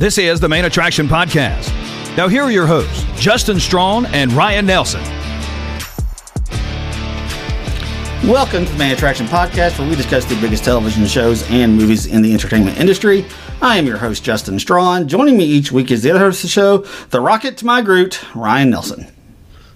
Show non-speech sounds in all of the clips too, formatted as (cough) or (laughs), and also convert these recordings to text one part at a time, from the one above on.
This is the Main Attraction Podcast. Now, here are your hosts, Justin Strawn and Ryan Nelson. Welcome to the Main Attraction Podcast, where we discuss the biggest television shows and movies in the entertainment industry. I am your host, Justin Strawn. Joining me each week is the other host of the show, the rocket to my Groot, Ryan Nelson.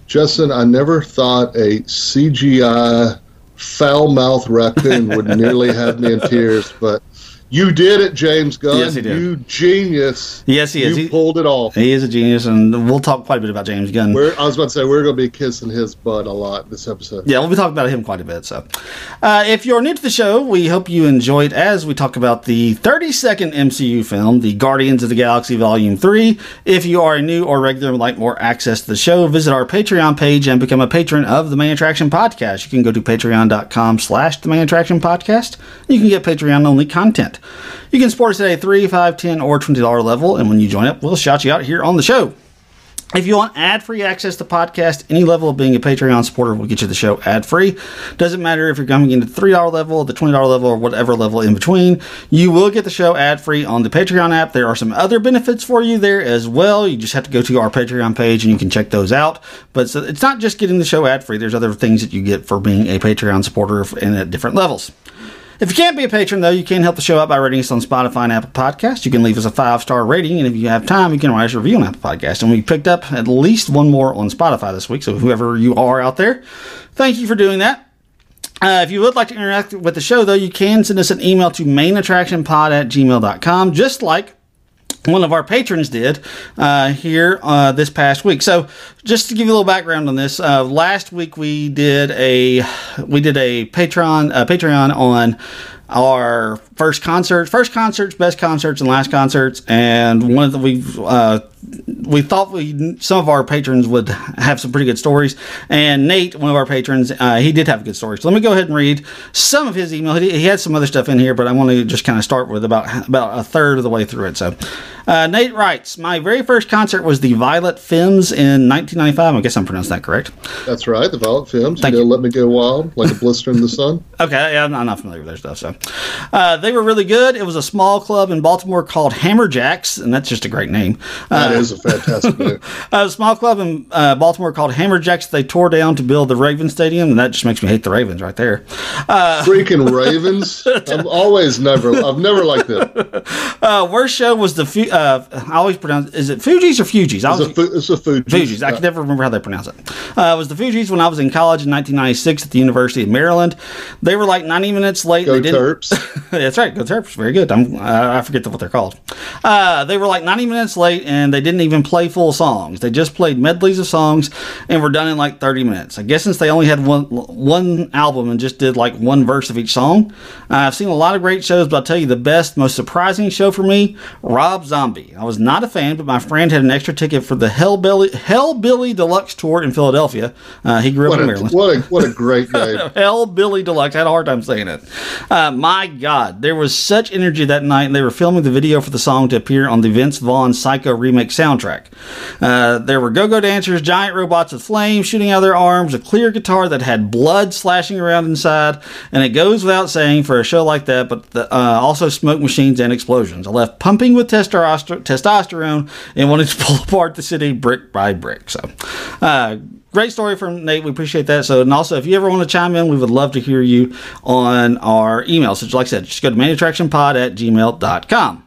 Justin, I never thought a CGI foul mouth raccoon would nearly have me in tears, but you did it, James Gunn. Yes, he did. You genius. Yes, he is. You He- pulled it off. He is a genius, and we'll talk quite a bit about James Gunn. We're, I was about to say we're going to be kissing his butt a lot this episode. Yeah, we'll be talking about him quite a bit. So, uh, if you're new to the show, we hope you enjoyed as we talk about the 32nd MCU film, The Guardians of the Galaxy Volume 3. If you are a new or regular and would like more access to the show, visit our Patreon page and become a patron of the Main Attraction Podcast. You can go to patreon.com slash the Main Attraction Podcast. You can get Patreon-only content. You can support us at a 3 5 10 or $20 level, and when you join up, we'll shout you out here on the show. If you want ad-free access to podcast, any level of being a Patreon supporter will get you the show ad-free. Doesn't matter if you're coming into the $3 level, the $20 level, or whatever level in between. You will get the show ad-free on the Patreon app. There are some other benefits for you there as well. You just have to go to our Patreon page and you can check those out. But it's not just getting the show ad-free. There's other things that you get for being a Patreon supporter and at different levels. If you can't be a patron, though, you can help the show out by rating us on Spotify and Apple Podcasts. You can leave us a five star rating, and if you have time, you can write us a review on Apple Podcasts. And we picked up at least one more on Spotify this week, so whoever you are out there, thank you for doing that. Uh, if you would like to interact with the show, though, you can send us an email to mainattractionpod at gmail.com, just like one of our patrons did uh, here uh, this past week. So, just to give you a little background on this, uh, last week we did a we did a Patreon Patreon on our first concerts, first concerts, best concerts, and last concerts, and one of the we uh, we thought we some of our patrons would have some pretty good stories, and Nate, one of our patrons, uh, he did have a good story. So let me go ahead and read some of his email. He, he had some other stuff in here, but I want to just kind of start with about about a third of the way through it. So uh, Nate writes, my very first concert was the Violet Femmes in 1995. I guess I'm pronouncing that correct. That's right, the Violet Films. Thank you know, you. Let Me Go Wild, like a blister in the sun. (laughs) Okay, yeah, I'm I'm not familiar with their stuff. So, uh, they were really good. It was a small club in Baltimore called Hammerjacks, and that's just a great name. Uh, That is a fantastic name. (laughs) a small club in uh, Baltimore called Hammerjacks. They tore down to build the Raven Stadium, and that just makes me hate the Ravens right there. Freaking Ravens. (laughs) I'm always never, I've never liked them. (laughs) Uh, worst show was the Fu- uh, I always pronounce is it Fugees or Fugees? I It's was a, fu- it's a food. Fugees. I can never remember how they pronounce it. Uh, it was the Fugees when I was in college in 1996 at the University of Maryland. They were like 90 minutes late. Go they didn't- Terps. That's right. Go Terps. Very good. I'm, I forget what they're called. Uh, they were like 90 minutes late and they didn't even play full songs. They just played medleys of songs and were done in like 30 minutes. I guess since they only had one one album and just did like one verse of each song, uh, I've seen a lot of great shows, but I'll tell you the best, most surprising show for me, Rob Zombie. I was not a fan, but my friend had an extra ticket for the Hellbilly, Hellbilly Deluxe tour in Philadelphia. Uh, he grew up What in a, Maryland. what a what a great (laughs) name. Hell Billy Deluxe. I had a hard time saying it. Uh, my God, there was such energy that night, and they were filming the video for the song to appear on the Vince Vaughn Psycho remix soundtrack. Uh, there were go-go dancers, giant robots with flames shooting out of their arms, a clear guitar that had blood slashing around inside, and it goes without saying for a show like that, but the, uh, also smoke machines and explosions. I left pumping with testosterone and wanted to (laughs) pull apart the city brick by brick. So, uh, great story from Nate. We appreciate that. So, and also, if you ever want to chime in, we would love to hear you on our email. So, like I said, just go to mainattractionpod at gmail.com.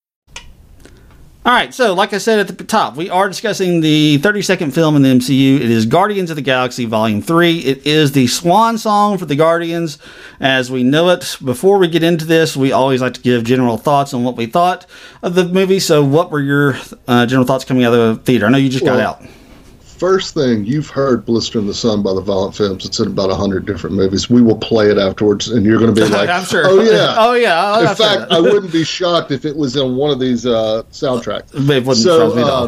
All right, so like I said at the top, we are discussing the 32nd film in the MCU. It is Guardians of the Galaxy Volume 3. It is the swan song for the Guardians as we know it. Before we get into this, we always like to give general thoughts on what we thought of the movie. So, what were your uh, general thoughts coming out of the theater? I know you just got out. First thing you've heard "Blister in the Sun" by the Violent Femmes. It's in about a hundred different movies. We will play it afterwards, and you're going to be (laughs) like, I'm sure. Oh yeah, (laughs) oh yeah. I'll in fact, I wouldn't be shocked if it was in one of these uh, soundtracks. It wouldn't so, surprise me uh,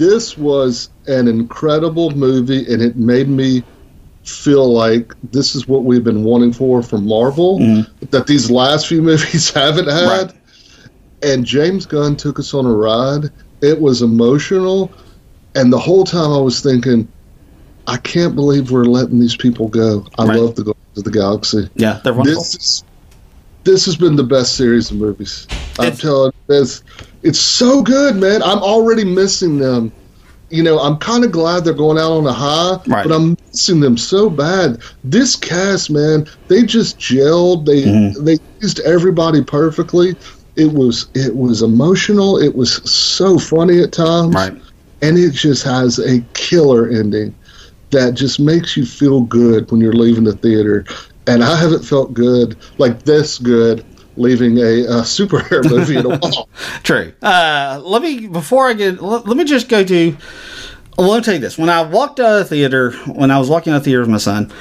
this was an incredible movie, and it made me feel like this is what we've been wanting for from Marvel that these last few (laughs) movies haven't had. Right. And James Gunn took us on a ride. It was emotional, and the whole time I was thinking, I can't believe we're letting these people go. I Right. love the Guardians of the Galaxy yeah, they're wonderful. this is this has been the best series of movies. I'm It's- telling you, this it's so good, man. I'm already missing them. You know, I'm kind of glad they're going out on a high, Right. but I'm missing them so bad. This cast, man, they just gelled. They Mm-hmm. they used everybody perfectly. It was it was emotional. It was so funny at times, Right. And it just has a killer ending that just makes you feel good when you're leaving the theater. And I haven't felt good like this good leaving a, uh superhero movie in a while. True. Uh, let me before I get. Let, let me just go to. Well, let me tell you this. When I walked out of the theater, when I was walking out of the theater with my son,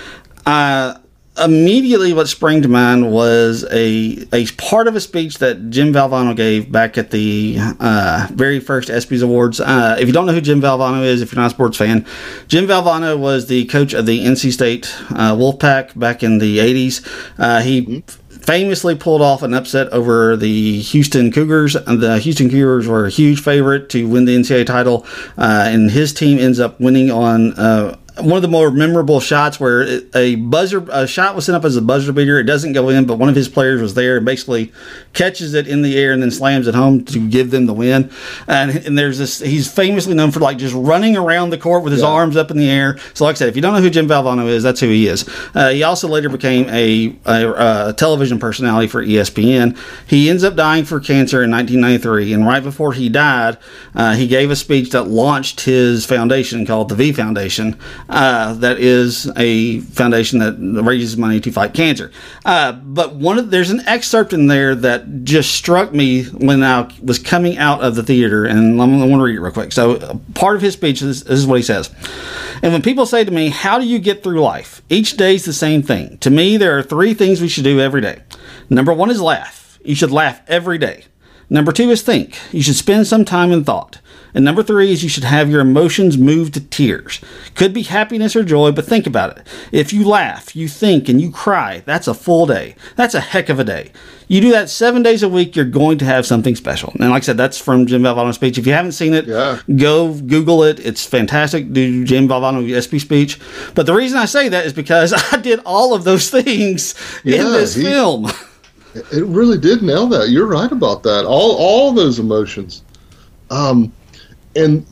uh, immediately what sprang to mind was a a part of a speech that Jim Valvano gave back at the uh, very first ESPYS Awards. Uh, if you don't know who Jim Valvano is, if you're not a sports fan, Jim Valvano was the coach of the NC State uh, Wolfpack back in the 80s. Uh, he famously pulled off an upset over the Houston Cougars. And the Houston Cougars were a huge favorite to win the NCAA title, uh, and his team ends up winning on. Uh, one of the more memorable shots where a buzzer a shot was sent up as a buzzer beater. It doesn't go in, but one of his players was there and basically catches it in the air and then slams it home to give them the win. And, and there's this he's famously known for like just running around the court with his arms up in the air. So like I said, if you don't know who Jim Valvano is, that's who he is. Uh, he also later became a, a, uh television personality for ESPN. He ends up dying for cancer in 1993, and right before he died, uh, he gave a speech that launched his foundation called the V Foundation. Uh, that is a foundation that raises money to fight cancer. Uh, but one of there's an excerpt in there that just struck me when I was coming out of the theater, and I'm, I want to read it real quick. So, part of his speech is this is what he says. And when people say to me, How do you get through life? Each day's the same thing. To me, there are three things we should do every day. Number one is laugh. You should laugh every day. Number two is think. You should spend some time in thought. And number three is you should have your emotions move to tears. Could be happiness or joy, but think about it. If you laugh, you think, and you cry, that's a full day. That's a heck of a day. You do that seven days a week, you're going to have something special. And like I said, that's from Jim Valvano's speech. If you haven't seen it, Yeah. go Google it. It's fantastic. Do Jim Valvano SP speech. But the reason I say that is because (laughs) I did all of those things in this he- film. It really did nail that. You're right about that. All all those emotions. Um and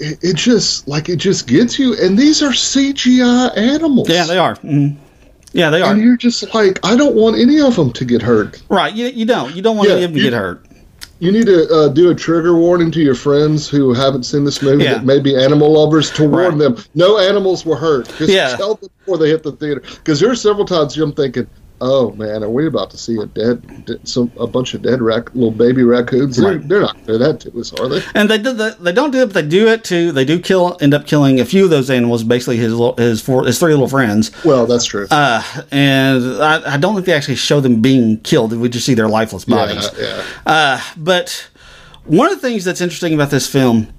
it, just like it just gets you and these are CGI animals. Yeah, they are. Mhm. Yeah, they are. And you're just like, I don't want any of them to get hurt. Right. You, you don't. You don't want Yeah, any of them to get hurt. You need to uh, do a trigger warning to your friends who haven't seen this movie Yeah. that may be animal lovers to warn Right. them no animals were hurt. Just Yeah. tell them before they hit the theater. Because there's several times I'm thinking, oh man, are we about to see a dead, some a bunch of dead rac- little baby raccoons? They're, they're not going to do that to us, are they? And they did the, they don't do it, but they do it too. They do kill, end up killing a few of those animals. Basically, his little, his four, his three little friends. Well, that's true. Uh, and I, I don't think they actually show them being killed. We just see their lifeless bodies. yeah. Uh, but one of the things that's interesting about this film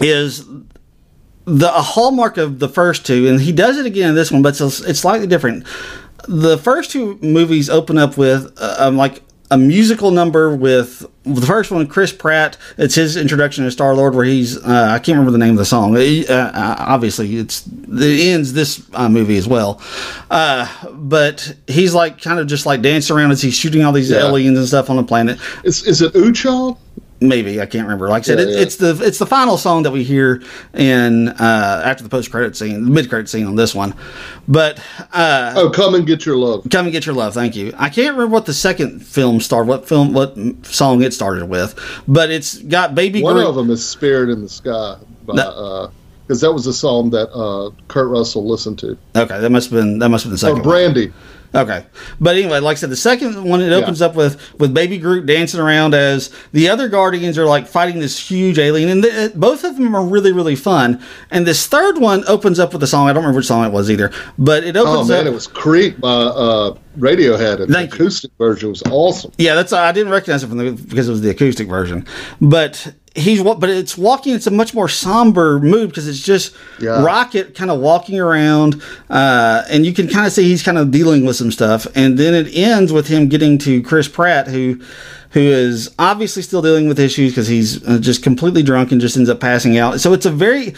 is the a hallmark of the first two, and he does it again in this one, but it's, it's slightly different. The first two movies open up with uh, um, like a musical number with the first one, Chris Pratt. It's his introduction to Star Lord, where he's uh, I can't remember the name of the song. Uh, uh, obviously, it's it ends this uh, movie as well. Uh, but he's like kind of just like dancing around as he's shooting all these Yeah. aliens and stuff on the planet. Is, is it Uchal? Maybe I can't remember. Like I said, Yeah, it, yeah. it's the it's the final song that we hear in uh, after the post credit scene, the mid credit scene on this one. But uh, Oh, come and get your love. "Come and Get Your Love," thank you. I can't remember what the second film started, what film, what song it started with, but it's got Baby One Groot. of them is "Spirit in the Sky" by No. because that was a song that uh, Kurt Russell listened to. Okay, that must have been that must have been the second. one. Brandy. Okay, but anyway, like I said, the second one it opens up with with Baby Groot dancing around as the other Guardians are like fighting this huge alien, and th- both of them are really really fun. And this third one opens up with a song. I don't remember which song it was either, but it opens. Oh opens man, up. it was Creep by uh, Radiohead, and the Thank you. acoustic version was awesome. Yeah, that's I didn't recognize it from the because it was the acoustic version, but he's wa- but it's walking. It's a much more somber mood because it's just Yeah. Rocket kind of walking around, uh, and you can kind of see he's kind of dealing with some stuff, and then it ends with him getting to Chris Pratt, who who is obviously still dealing with issues because he's uh, just completely drunk and just ends up passing out. So it's a very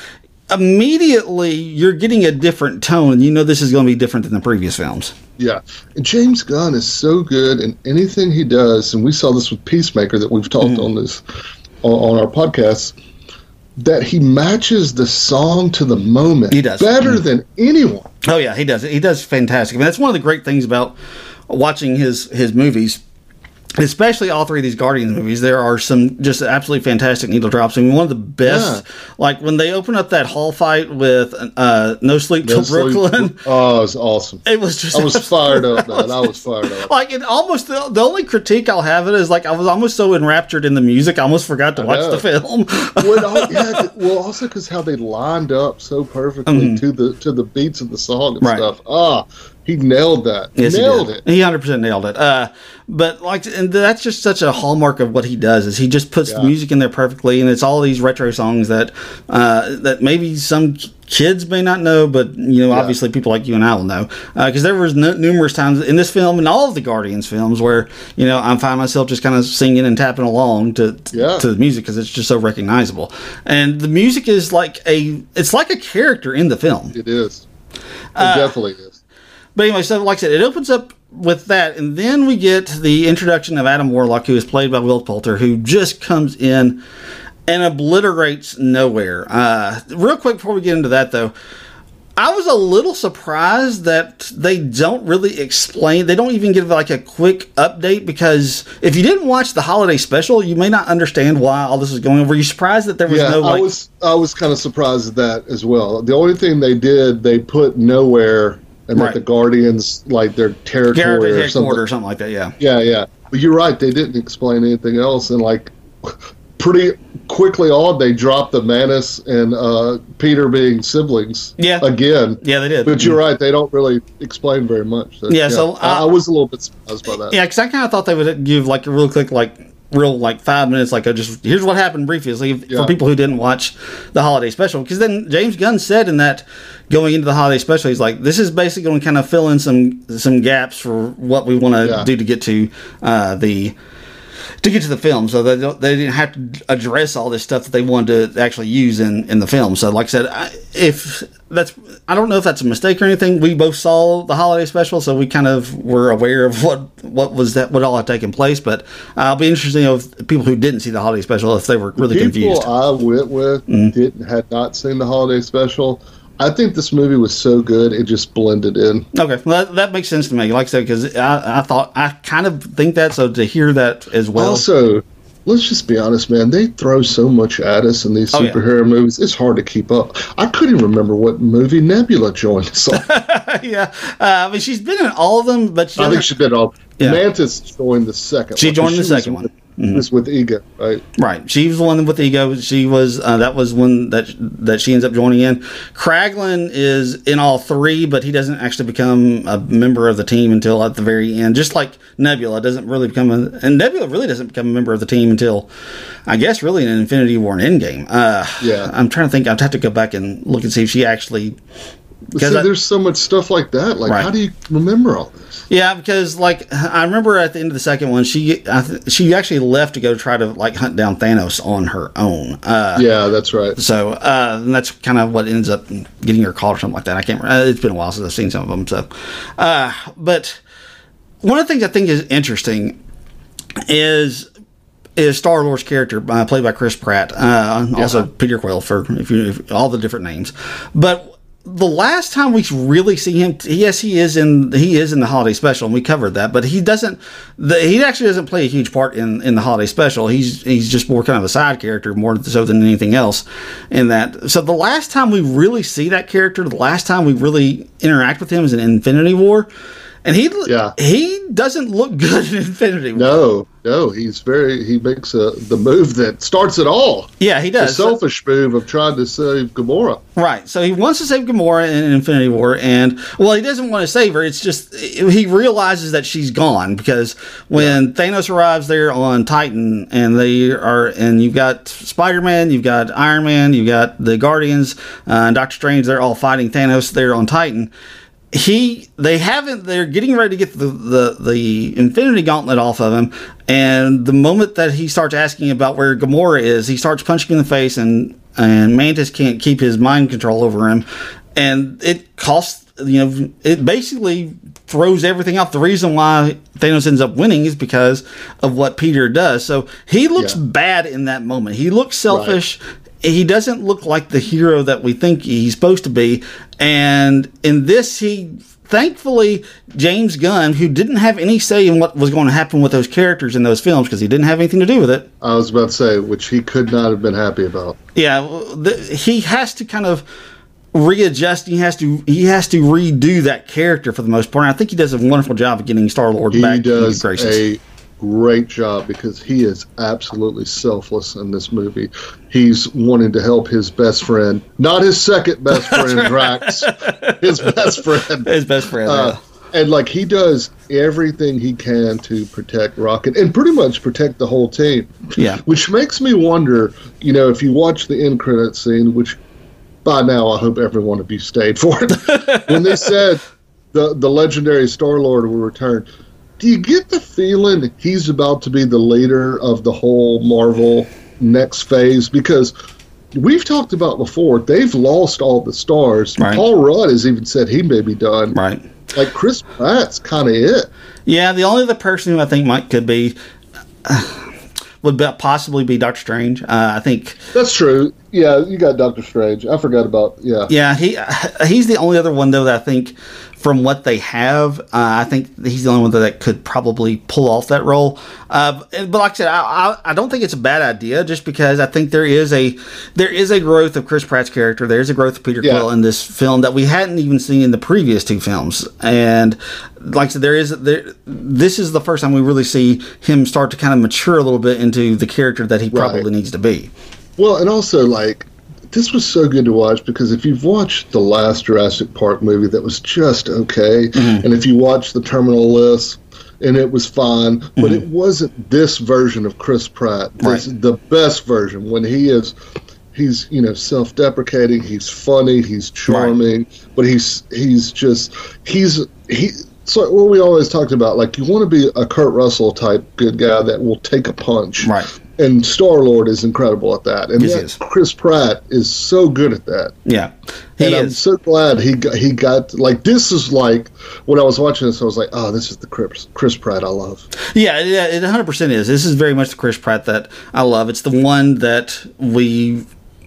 immediately you're getting a different tone, you know this is going to be different than the previous films. Yeah, and James Gunn is so good in anything he does, and we saw this with Peacemaker that we've talked Mm-hmm. on this on, on our podcast. That he matches the song to the moment. He does. better mm-hmm. than anyone. Oh yeah, he does. He does fantastic. I mean, that's one of the great things about watching his his movies. Especially all three of these Guardians movies, there are some just absolutely fantastic needle drops. I mean, one of the best, like when they open up that hall fight with uh, "No Sleep Till That's like- Brooklyn," (laughs) oh, it was awesome. it was just I was fired up, (laughs) man. I was fired up. like it almost the, the only critique I'll have it is like I was almost so enraptured in the music, I almost forgot to watch know. the film. well, (laughs) yeah, well, also because how they lined up so perfectly to the to the beats of the song and. Right. stuff. Ah, he nailed that. Yes, nailed he it. He hundred percent nailed it. Uh, but like, and that's just such a hallmark of what he does is he just puts the music in there perfectly, and it's all these retro songs that uh, that maybe some kids may not know, but you know, obviously people like you and I will know because there was n- numerous times in this film and all of the Guardians films where you know I find myself just kind of singing and tapping along to Yeah. to the music because it's just so recognizable, and the music is like a it's like a character in the film. It is. It Uh, definitely is. But anyway, so like I said, it opens up with that, and then we get the introduction of Adam Warlock, who is played by Will Poulter, who just comes in and obliterates nowhere. Uh, real quick before we get into that, though, I was a little surprised that they don't really explain. They don't even give like a quick update because if you didn't watch the holiday special, you may not understand why all this is going on. Were you surprised that there was Yeah, no I was I was kind of surprised at that as well. The only thing they did, they put nowhere and Right. like the Guardians like their territory or something. or something like that. Yeah. Yeah, yeah. But you're right. They didn't explain anything else, and like pretty quickly on, they dropped the Mantis and uh, Peter being siblings. Yeah. Again. Yeah, they did. But you're right. They don't really explain very much. So, Yeah, so, I, uh, I was a little bit surprised by that. Yeah, because I kind of thought they would give like a real quick, like real like five minutes, like I just here's what happened previously for people who didn't watch the holiday special. Because then James Gunn said in that going into the holiday special, he's like, this is basically going to kind of fill in some some gaps for what we want to Yeah. do to get to uh, the. To get to the film, so they don't, they didn't have to address all this stuff that they wanted to actually use in, in the film. So, like I said, I, if that's I don't know if that's a mistake or anything. We both saw the holiday special, so we kind of were aware of what what was that what all had taken place. But I'll be interested to know if people who didn't see the holiday special if they were really People confused. I went with Mm-hmm. didn't had not seen the holiday special. I think this movie was so good it just blended in. Okay, well, that, that makes sense to me. Like I said, because I, I thought I kind of think that. So to hear that as well, Also, let's just be honest, man. They throw so much at us in these Oh, yeah. superhero movies. It's hard to keep up. I couldn't even remember what movie Nebula joined us on. (laughs) yeah. Uh, I mean, she's been in all of them, but she I think doesn't- she did all. Yeah. Mantis joined the second. She one, joined the was second one. Mm-hmm. With Ego, right? Right. She was the one with ego. She was uh, that was one that that she ends up joining in. Kraglin is in all three, but he doesn't actually become a member of the team until at the very end. Just like Nebula doesn't really become a and Nebula really doesn't become a member of the team until I guess really in Infinity War and Endgame. Uh, Yeah. I'm trying to think. I'd have to go back and look and see if she actually. See, I- there's so much stuff like that. Like, Right. how do you remember all this? Yeah, because like I remember at the end of the second one, she I th- she actually left to go try to like hunt down Thanos on her own. Uh, Yeah, that's right. So uh, that's kind of what ends up getting her caught or something like that. I can't. remember. Uh, It's been a while since I've seen some of them. So, uh, but one of the things I think is interesting is is Star Lord's character uh, played by Chris Pratt, uh, also Peter Quill for if you if, all the different names, but. The last time we really see him, yes, he is in he is in the holiday special, and we covered that. But he doesn't, the, he actually doesn't play a huge part in, in the holiday special. He's he's just more kind of a side character, more so than anything else. In that, so the last time we really see that character, the last time we really interact with him is in Infinity War, and he Yeah. he doesn't look good in Infinity War. No, no, he's very. He makes a, the move that starts it all. Yeah, he The does. selfish move of trying to save Gamora. Right. So he wants to save Gamora in Infinity War, and well, he doesn't want to save her. It's just he realizes that she's gone because when Thanos arrives there on Titan, and they are, and you've got Spider Man, you've got Iron Man, you've got the Guardians, uh, and Doctor Strange. They're all fighting Thanos there on Titan. He, they haven't. They're getting ready to get the, the the Infinity Gauntlet off of him, and the moment that he starts asking about where Gamora is, he starts punching in the face, and and Mantis can't keep his mind control over him, and it costs you know it basically throws everything off. The reason why Thanos ends up winning is because of what Peter does. So he looks Yeah. bad in that moment. He looks selfish. He doesn't look like the hero that we think he's supposed to be. And in this, he thankfully James Gunn, who didn't have any say in what was going to happen with those characters in those films because he didn't have anything to do with it. I was about to say, which he could not have been happy about. Yeah, the, he has to kind of readjust. He has to he has to redo that character for the most part. And I think he does a wonderful job of getting Star Lord back. his does a great job because he is absolutely selfless in this movie. He's wanting to help his best friend, not his second best (laughs) friend, Drax, his best friend. his best friend. Uh, and like he does everything he can to protect Rocket and pretty much protect the whole team. Yeah. Which makes me wonder, you know, if you watch the end credit scene, which by now I hope every one of you stayed for it, (laughs) when they said the the legendary Star Lord will return, do you get the feeling he's about to be the leader of the whole Marvel next phase? Because we've talked about before, they've lost all the stars. Right. Paul Rudd has even said he may be done. right. Like Chris Pratt's kind of it. Yeah, the only other person who I think might could be uh, (sighs) would be, possibly be Doctor Strange. Uh, I think. That's true. Yeah, you got Doctor Strange. I forgot about yeah. Yeah, he (sighs) he's the only other one though that I think from what they have, uh, I think he's the only one that could probably pull off that role. Uh, but like I said, I, I, I don't think it's a bad idea just because I think there is a there is a growth of Chris Pratt's character. There is a growth of Peter Yeah. Quill in this film that we hadn't even seen in the previous two films. And like I said, there is there. This is the first time we really see him start to kind of mature a little bit into the character that he probably Right. needs to be. Well, and also like this was so good to watch because if you've watched the last Jurassic Park movie that was just okay, Mm-hmm. and if you watched the Terminal List and it was fine, but Mm-hmm. it wasn't this version of Chris Pratt. This Right. the best version when he is he's you know self-deprecating, he's funny, he's charming, right. but he's he's just he's he so what we always talked about like you want to be a Kurt Russell type good guy that will take a punch. Right. And Star Lord is incredible at that, and Yes, is. Chris Pratt is so good at that. Yeah, he and I'm so glad he got, he got like this is like when I was watching this, I was like, oh, this is the Chris Chris Pratt I love. Yeah, yeah, it 100% is. This is very much the Chris Pratt that I love. It's the one that we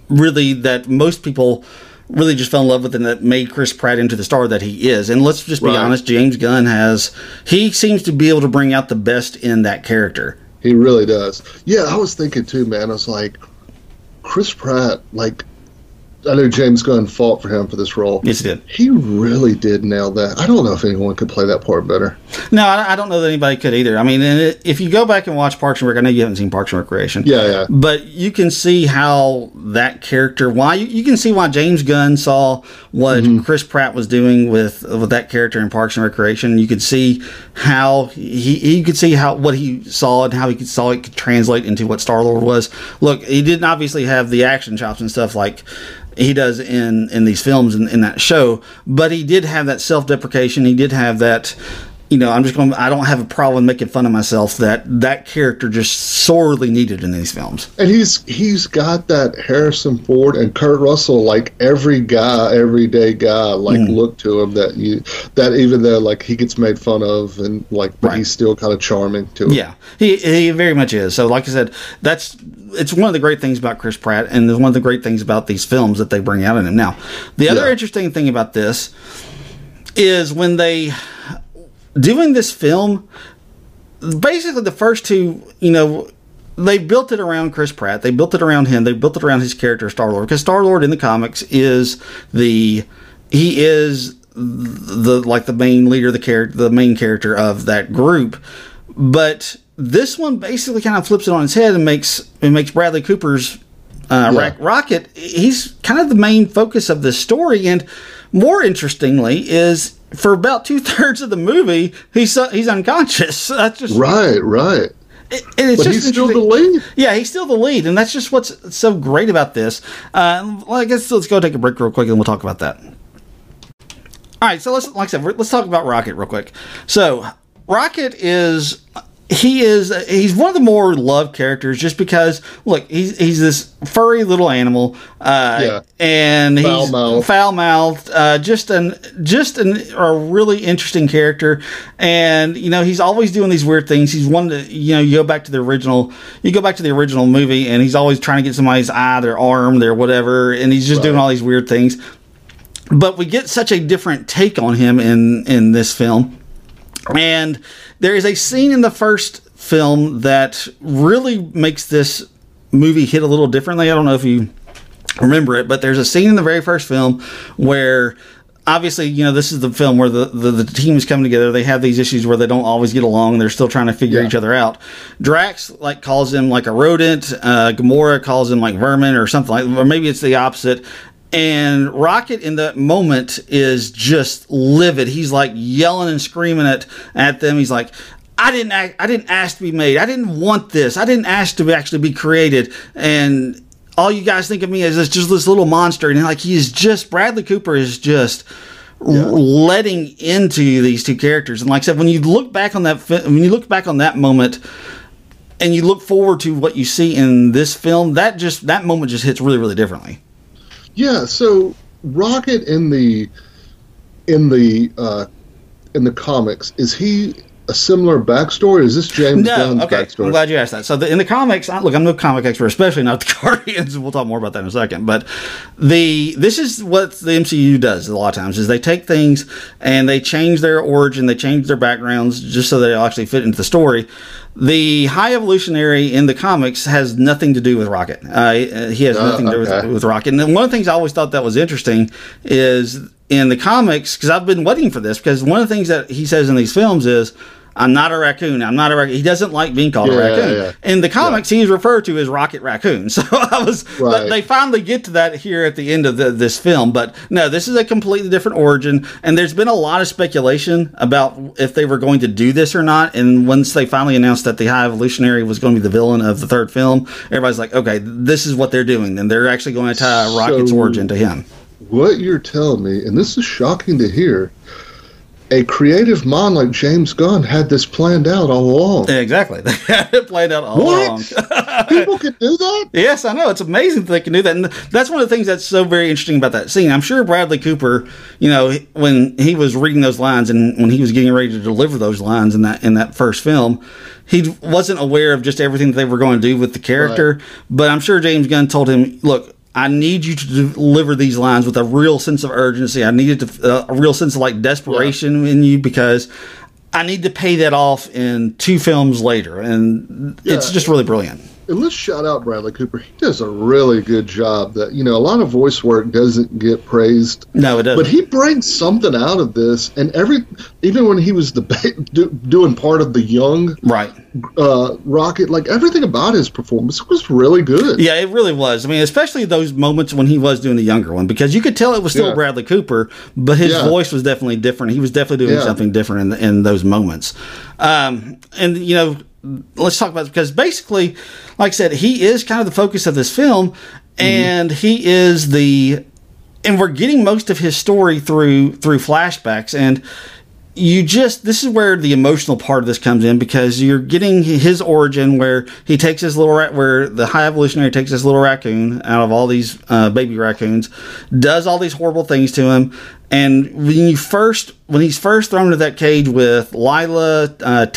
really, that most people really just fell in love with and that made Chris Pratt into the star that he is. And let's just be Right. honest, James Gunn has, he seems to be able to bring out the best in that character. He really does. Yeah, I was thinking too, man. I was like, Chris Pratt, like, I know James Gunn fought for him for this role. Yes, he did. He really did nail that. I don't know if anyone could play that part better. No, I, I don't know that anybody could either. I mean, and it, if you go back and watch Parks and Rec, I know you haven't seen Parks and Recreation. Yeah, yeah. But you can see how that character, why you, you can see why James Gunn saw what Mm-hmm. Chris Pratt was doing with with that character in Parks and Recreation. You could see how he he could see how what he saw and how he could saw it could translate into what Star Lord was. Look, he didn't obviously have the action chops and stuff like he does in in these films and in that show, but he did have that self deprecation. He did have that. You know, I'm just going. I don't have a problem making fun of myself. That that character just sorely needed in these films. And he's he's got that Harrison Ford and Kurt Russell like every guy, everyday guy like Mm. look to him that you that even though like he gets made fun of and like but Right. he's still kind of charming to him. Yeah, he he very much is. So, like I said, that's it's one of the great things about Chris Pratt, and it's one of the great things about these films that they bring out in him. Now, the other Yeah. interesting thing about this is when they doing this film. Basically, the first two, you know, they built it around Chris Pratt. They built it around him. They built it around his character Star Lord because Star Lord in the comics is the he is the like the main leader, the character, the main character of that group. But this one basically kind of flips it on its head and makes it makes Bradley Cooper's uh, Yeah. Rocket. He's kind of the main focus of this story, and more interestingly is for about two thirds of the movie, he's he's unconscious. (laughs) That's just Right, right. it- it's But he's still the lead. Yeah, he's still the lead, and that's just what's so great about this. Uh, well, I guess let's go take a break real quick, and we'll talk about that. All right, so let's like I said, let's talk about Rocket real quick. So Rocket is he is he's one of the more loved characters just because look he's he's this furry little animal uh Yeah. and he's Foul-mouthed. uh just an just an a really interesting character. And you know he's always doing these weird things. He's one to you know you go back to the original you go back to the original movie and he's always trying to get somebody's eye their arm their whatever and he's just doing all these weird things. But we get such a different take on him in in this film. And there is a scene in the first film that really makes this movie hit a little differently. I don't know if you remember it but there's a scene in the very first film where obviously you know this is the film where the, the, the team is coming together. They have these issues where they don't always get along they're still trying to figure Yeah. each other out. Drax like calls him like a rodent. Uh, gamora calls him like vermin or something like or maybe it's the opposite and rocket in that moment is just livid he's like yelling and screaming at at them he's like I didn't act, I didn't ask to be made. I didn't want this. I didn't ask to actually be created. And all you guys think of me as this, just this little monster. And like he is just Bradley Cooper is just letting into these two characters. And like I said, when you look back on that, when you look back on that moment, and you look forward to what you see in this film, that just that moment just hits really, really differently. Yeah, so Rocket in the in the uh, in the comics is he a similar backstory? Is this James No, Gunn's okay. backstory? I'm glad you asked that. So the, in the comics, I- look, I'm no comic expert, especially not the (laughs) Guardians. We'll talk more about that in a second. But the this is what the MCU does a lot of times is they take things and they change their origin, they change their backgrounds just so they'll actually fit into the story. The High Evolutionary in the comics has nothing to do with Rocket. Uh, he has Uh, nothing to do with, with Rocket. And one of the things I always thought that was interesting is in the comics, because I've been waiting for this, because one of the things that he says in these films is, I'm not a raccoon. I'm not a raccoon. He doesn't like being called a raccoon. yeah. In the comics, he's referred to as Rocket Raccoon. (laughs) So I was, Right. but they finally get to that here at the end of the, this film. But no, this is a completely different origin. And there's been a lot of speculation about if they were going to do this or not. And once they finally announced that the High Evolutionary was going to be the villain of the third film, everybody's like, okay, this is what they're doing. And they're actually going to tie Rocket's origin to him. What you're telling me, and this is shocking to hear, a creative mind like James Gunn had this planned out all along. Exactly. (laughs) They had it played out all along. (laughs) People could do that? Yes, I know. It's amazing that they can do that. And that's one of the things that's so very interesting about that scene. I'm sure Bradley Cooper, you know, when he was reading those lines and when he was getting ready to deliver those lines in that in that first film, he wasn't aware of just everything that they were going to do with the character. But I'm sure James Gunn told him, "Look, I need you to deliver these lines with a real sense of urgency. I needed to, uh, a real sense of like desperation in you because I need to pay that off in two films later." And it's just really brilliant. And let's shout out Bradley Cooper. He does a really good job. That you know, a lot of voice work doesn't get praised, No, it doesn't. but he brings something out of this. And every, even when he was the do, doing part of the young right. uh, Rocket, like everything about his performance was really good. Yeah, it really was. I mean, especially those moments when he was doing the younger one, because you could tell it was still Yeah. Bradley Cooper, but his Yeah. voice was definitely different. He was definitely doing Yeah. something different in, in those moments. Um, and you know, let's talk about it because basically, like I said, he is kind of the focus of this film, mm-hmm. and he is the, and we're getting most of his story through through flashbacks and you just this is where the emotional part of this comes in because you're getting his origin where he takes his little rat where the high evolutionary takes this little raccoon out of all these uh, baby raccoons does all these horrible things to him. And when you first when he's first thrown into that cage with Lylla uh,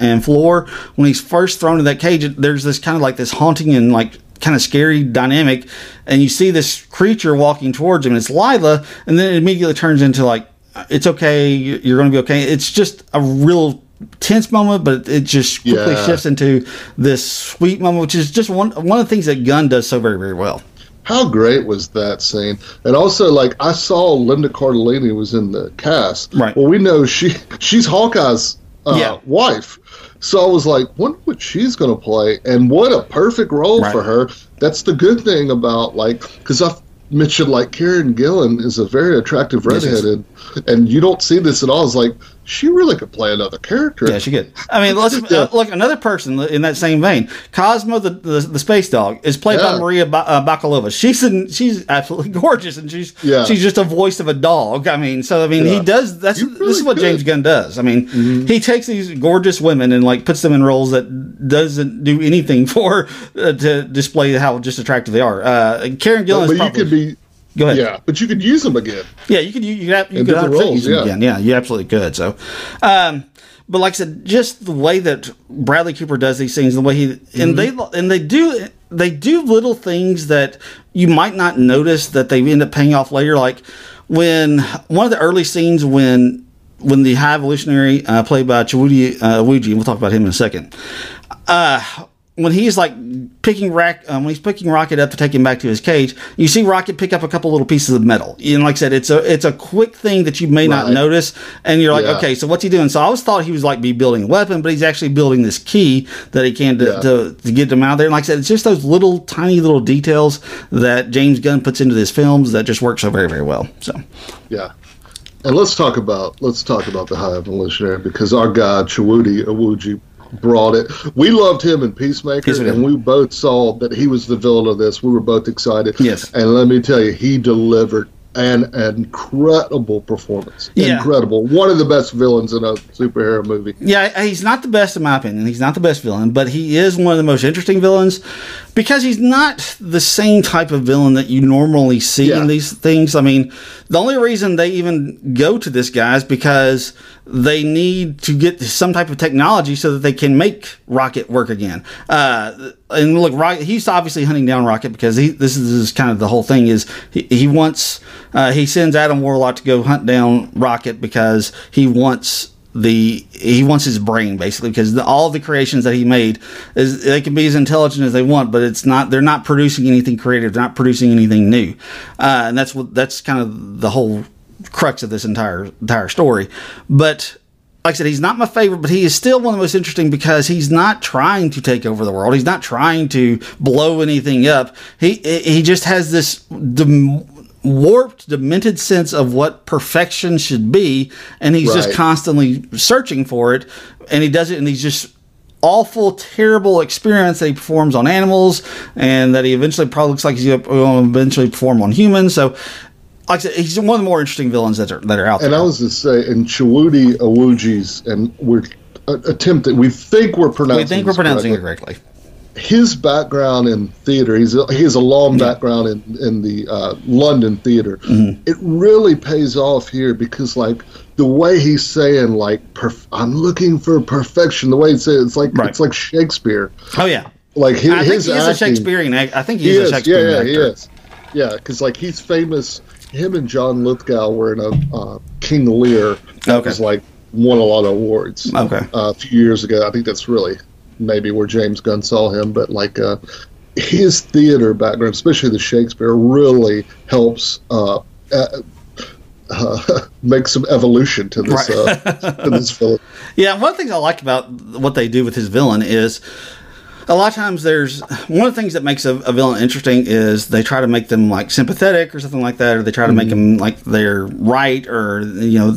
and floor when he's first thrown into that cage there's this kind of like this haunting and like kind of scary dynamic and you see this creature walking towards him and it's Lylla and then it immediately turns into like it's okay. You're going to be okay. It's just a real tense moment, but it just quickly Yeah. shifts into this sweet moment, which is just one one of the things that Gunn does so very very well. How great was that scene? And also, like I saw Linda Cardellini was in the cast. Right. Well, we know she she's Hawkeye's uh, Yeah. wife. So I was like, wonder what she's going to play, and what a perfect role Right. for her. That's the good thing about like because I've mentioned like Karen Gillan is a very attractive yes. redheaded, and you don't see this at all. It's like she really could play another character. Yeah, she could. I mean, let's (laughs) Yeah. uh, look. Another person in that same vein, Cosmo, the the, the space dog, is played by Maria ba- uh, Bakalova. She's in, she's absolutely (laughs) gorgeous, and she's Yeah. she's just a voice of a dog. I mean, so I mean, he does. That's You this is what could. Mm-hmm. James Gunn does. I mean, he takes these gorgeous women and like puts them in roles that doesn't do anything (laughs) for uh, to display how just attractive they are. Uh, Karen Gillan but is you could be. Go ahead. Yeah, but you could use them again. Yeah, you could you you, have, you could different 100% roles, use them yeah. again. Yeah, you absolutely could. So, um, but like I said, just the way that Bradley Cooper does these things, the way he and they and they do they do little things that you might not notice that they end up paying off later. Like when one of the early scenes when when the High Evolutionary uh, played by Chiwetel uh, Wuji, we'll talk about him in a second. Uh, when he's like picking Rack, um, when he's picking Rocket up to take him back to his cage, you see Rocket pick up a couple little pieces of metal. And like I said, it's a it's a quick thing that you may not notice, and you're like, Yeah. okay, so what's he doing? So I always thought he was like be building a weapon, but he's actually building this key that he can to, Yeah. to, to get them out there. And like I said, it's just those little tiny little details that James Gunn puts into his films that just work so very very well. So Yeah. And let's talk about let's talk about the High Evolutionary because our guy Chiwetel Iwuji brought it. We loved him in Peacemaker, Peacemaker. and we both saw that he was the villain of this. We were both excited. Yes. And let me tell you, he delivered an incredible performance. Yeah. Incredible. One of the best villains in a superhero movie. Yeah, he's not the best in my opinion. He's not the best villain, but he is one of the most interesting villains because he's not the same type of villain that you normally see Yeah. in these things. I mean, the only reason they even go to this guy is because they need to get some type of technology so that they can make Rocket work again. Uh, and look, Rocket, he's obviously hunting down Rocket because he, this is kind of the whole thing is he, he wants, uh, he sends Adam Warlock to go hunt down Rocket because he wants the he wants his brain basically because the, all the creations that he made is they can be as intelligent as they want but it's not they're not producing anything creative they're not producing anything new uh, and that's what that's kind of the whole crux of this entire entire story but like I said, he's not my favorite, but he is still one of the most interesting because he's not trying to take over the world. He's not trying to blow anything up. He he just has this dem- warped, demented sense of what perfection should be, and he's just constantly searching for it. And he does it, and he's just awful, terrible experience that he performs on animals, and that he eventually probably looks like he's going to eventually perform on humans. So, like I said, he's one of the more interesting villains that are that are out And there. And I was to say, in Chiwetel Iwuji's, and we're uh, attempting, we think we're pronouncing we think we're pronouncing correctly. it correctly. his background in theater he's a, he has a long background in in the uh, London theater Mm-hmm. it really pays off here because like the way he's saying like perf- I'm looking for perfection the way he says it's like Right. it's like Shakespeare Oh yeah, like his, I think his he is a Shakespearean. I think he he's a is yeah Shakespearean yeah actor. he is yeah because like he's famous him and John Lithgow were in a uh, King Lear that Okay. was like won a lot of awards Okay. uh, a few years ago. I think that's really maybe where James Gunn saw him, but like uh, his theater background, especially the Shakespeare, really helps uh, uh, uh, (laughs) make some evolution to this uh, to this film. (laughs) Yeah, one of the things I like about what they do with his villain is a lot of times there's one of the things that makes a, a villain interesting is they try to make them like sympathetic or something like that, or they try to make Mm-hmm. them like they're right, or you know,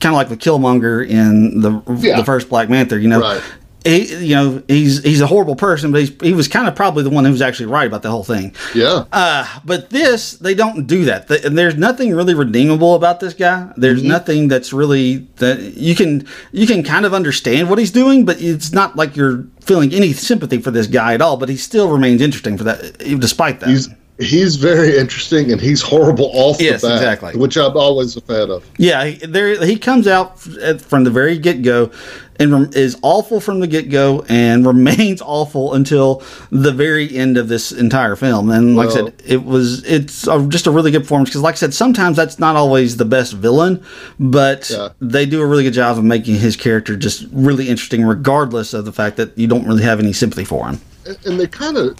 kind of like the Killmonger in the Yeah. the first Black Panther. You know, Right. He you know he's he's a horrible person, but he's, he was kind of probably the one who was actually right about the whole thing. Yeah, Uh, but this, they don't do that. Th- And there's nothing really redeemable about this guy. There's Mm-hmm. nothing that's really that you can you can kind of understand what he's doing, but it's not like you're feeling any sympathy for this guy at all. But he still remains interesting for that, despite that. he's he's very interesting and he's horrible off Yes, the bat, exactly. which I'm always a fan of. Yeah, he, there he comes out from the very get go, and is awful from the get go, and (laughs) remains awful until the very end of this entire film. And like I said, it was it's a, just a really good performance because, like I said, sometimes that's not always the best villain, but Yeah. they do a really good job of making his character just really interesting, regardless of the fact that you don't really have any sympathy for him. and they kind of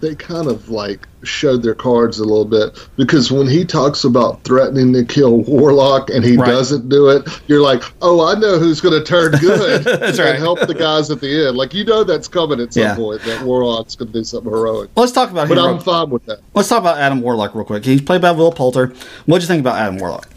they kind of like showed their cards a little bit because when he talks about threatening to kill Warlock and he Right. doesn't do it, you're like, oh, I know who's going to turn (laughs) good and right. help the guys at the end. Like you know that's coming at some Yeah. point that Warlock's going to do something heroic. Let's talk about him. But. I'm fine with that. Let's talk about Adam Warlock real quick. He's played by Will Poulter. What'd you think about Adam Warlock?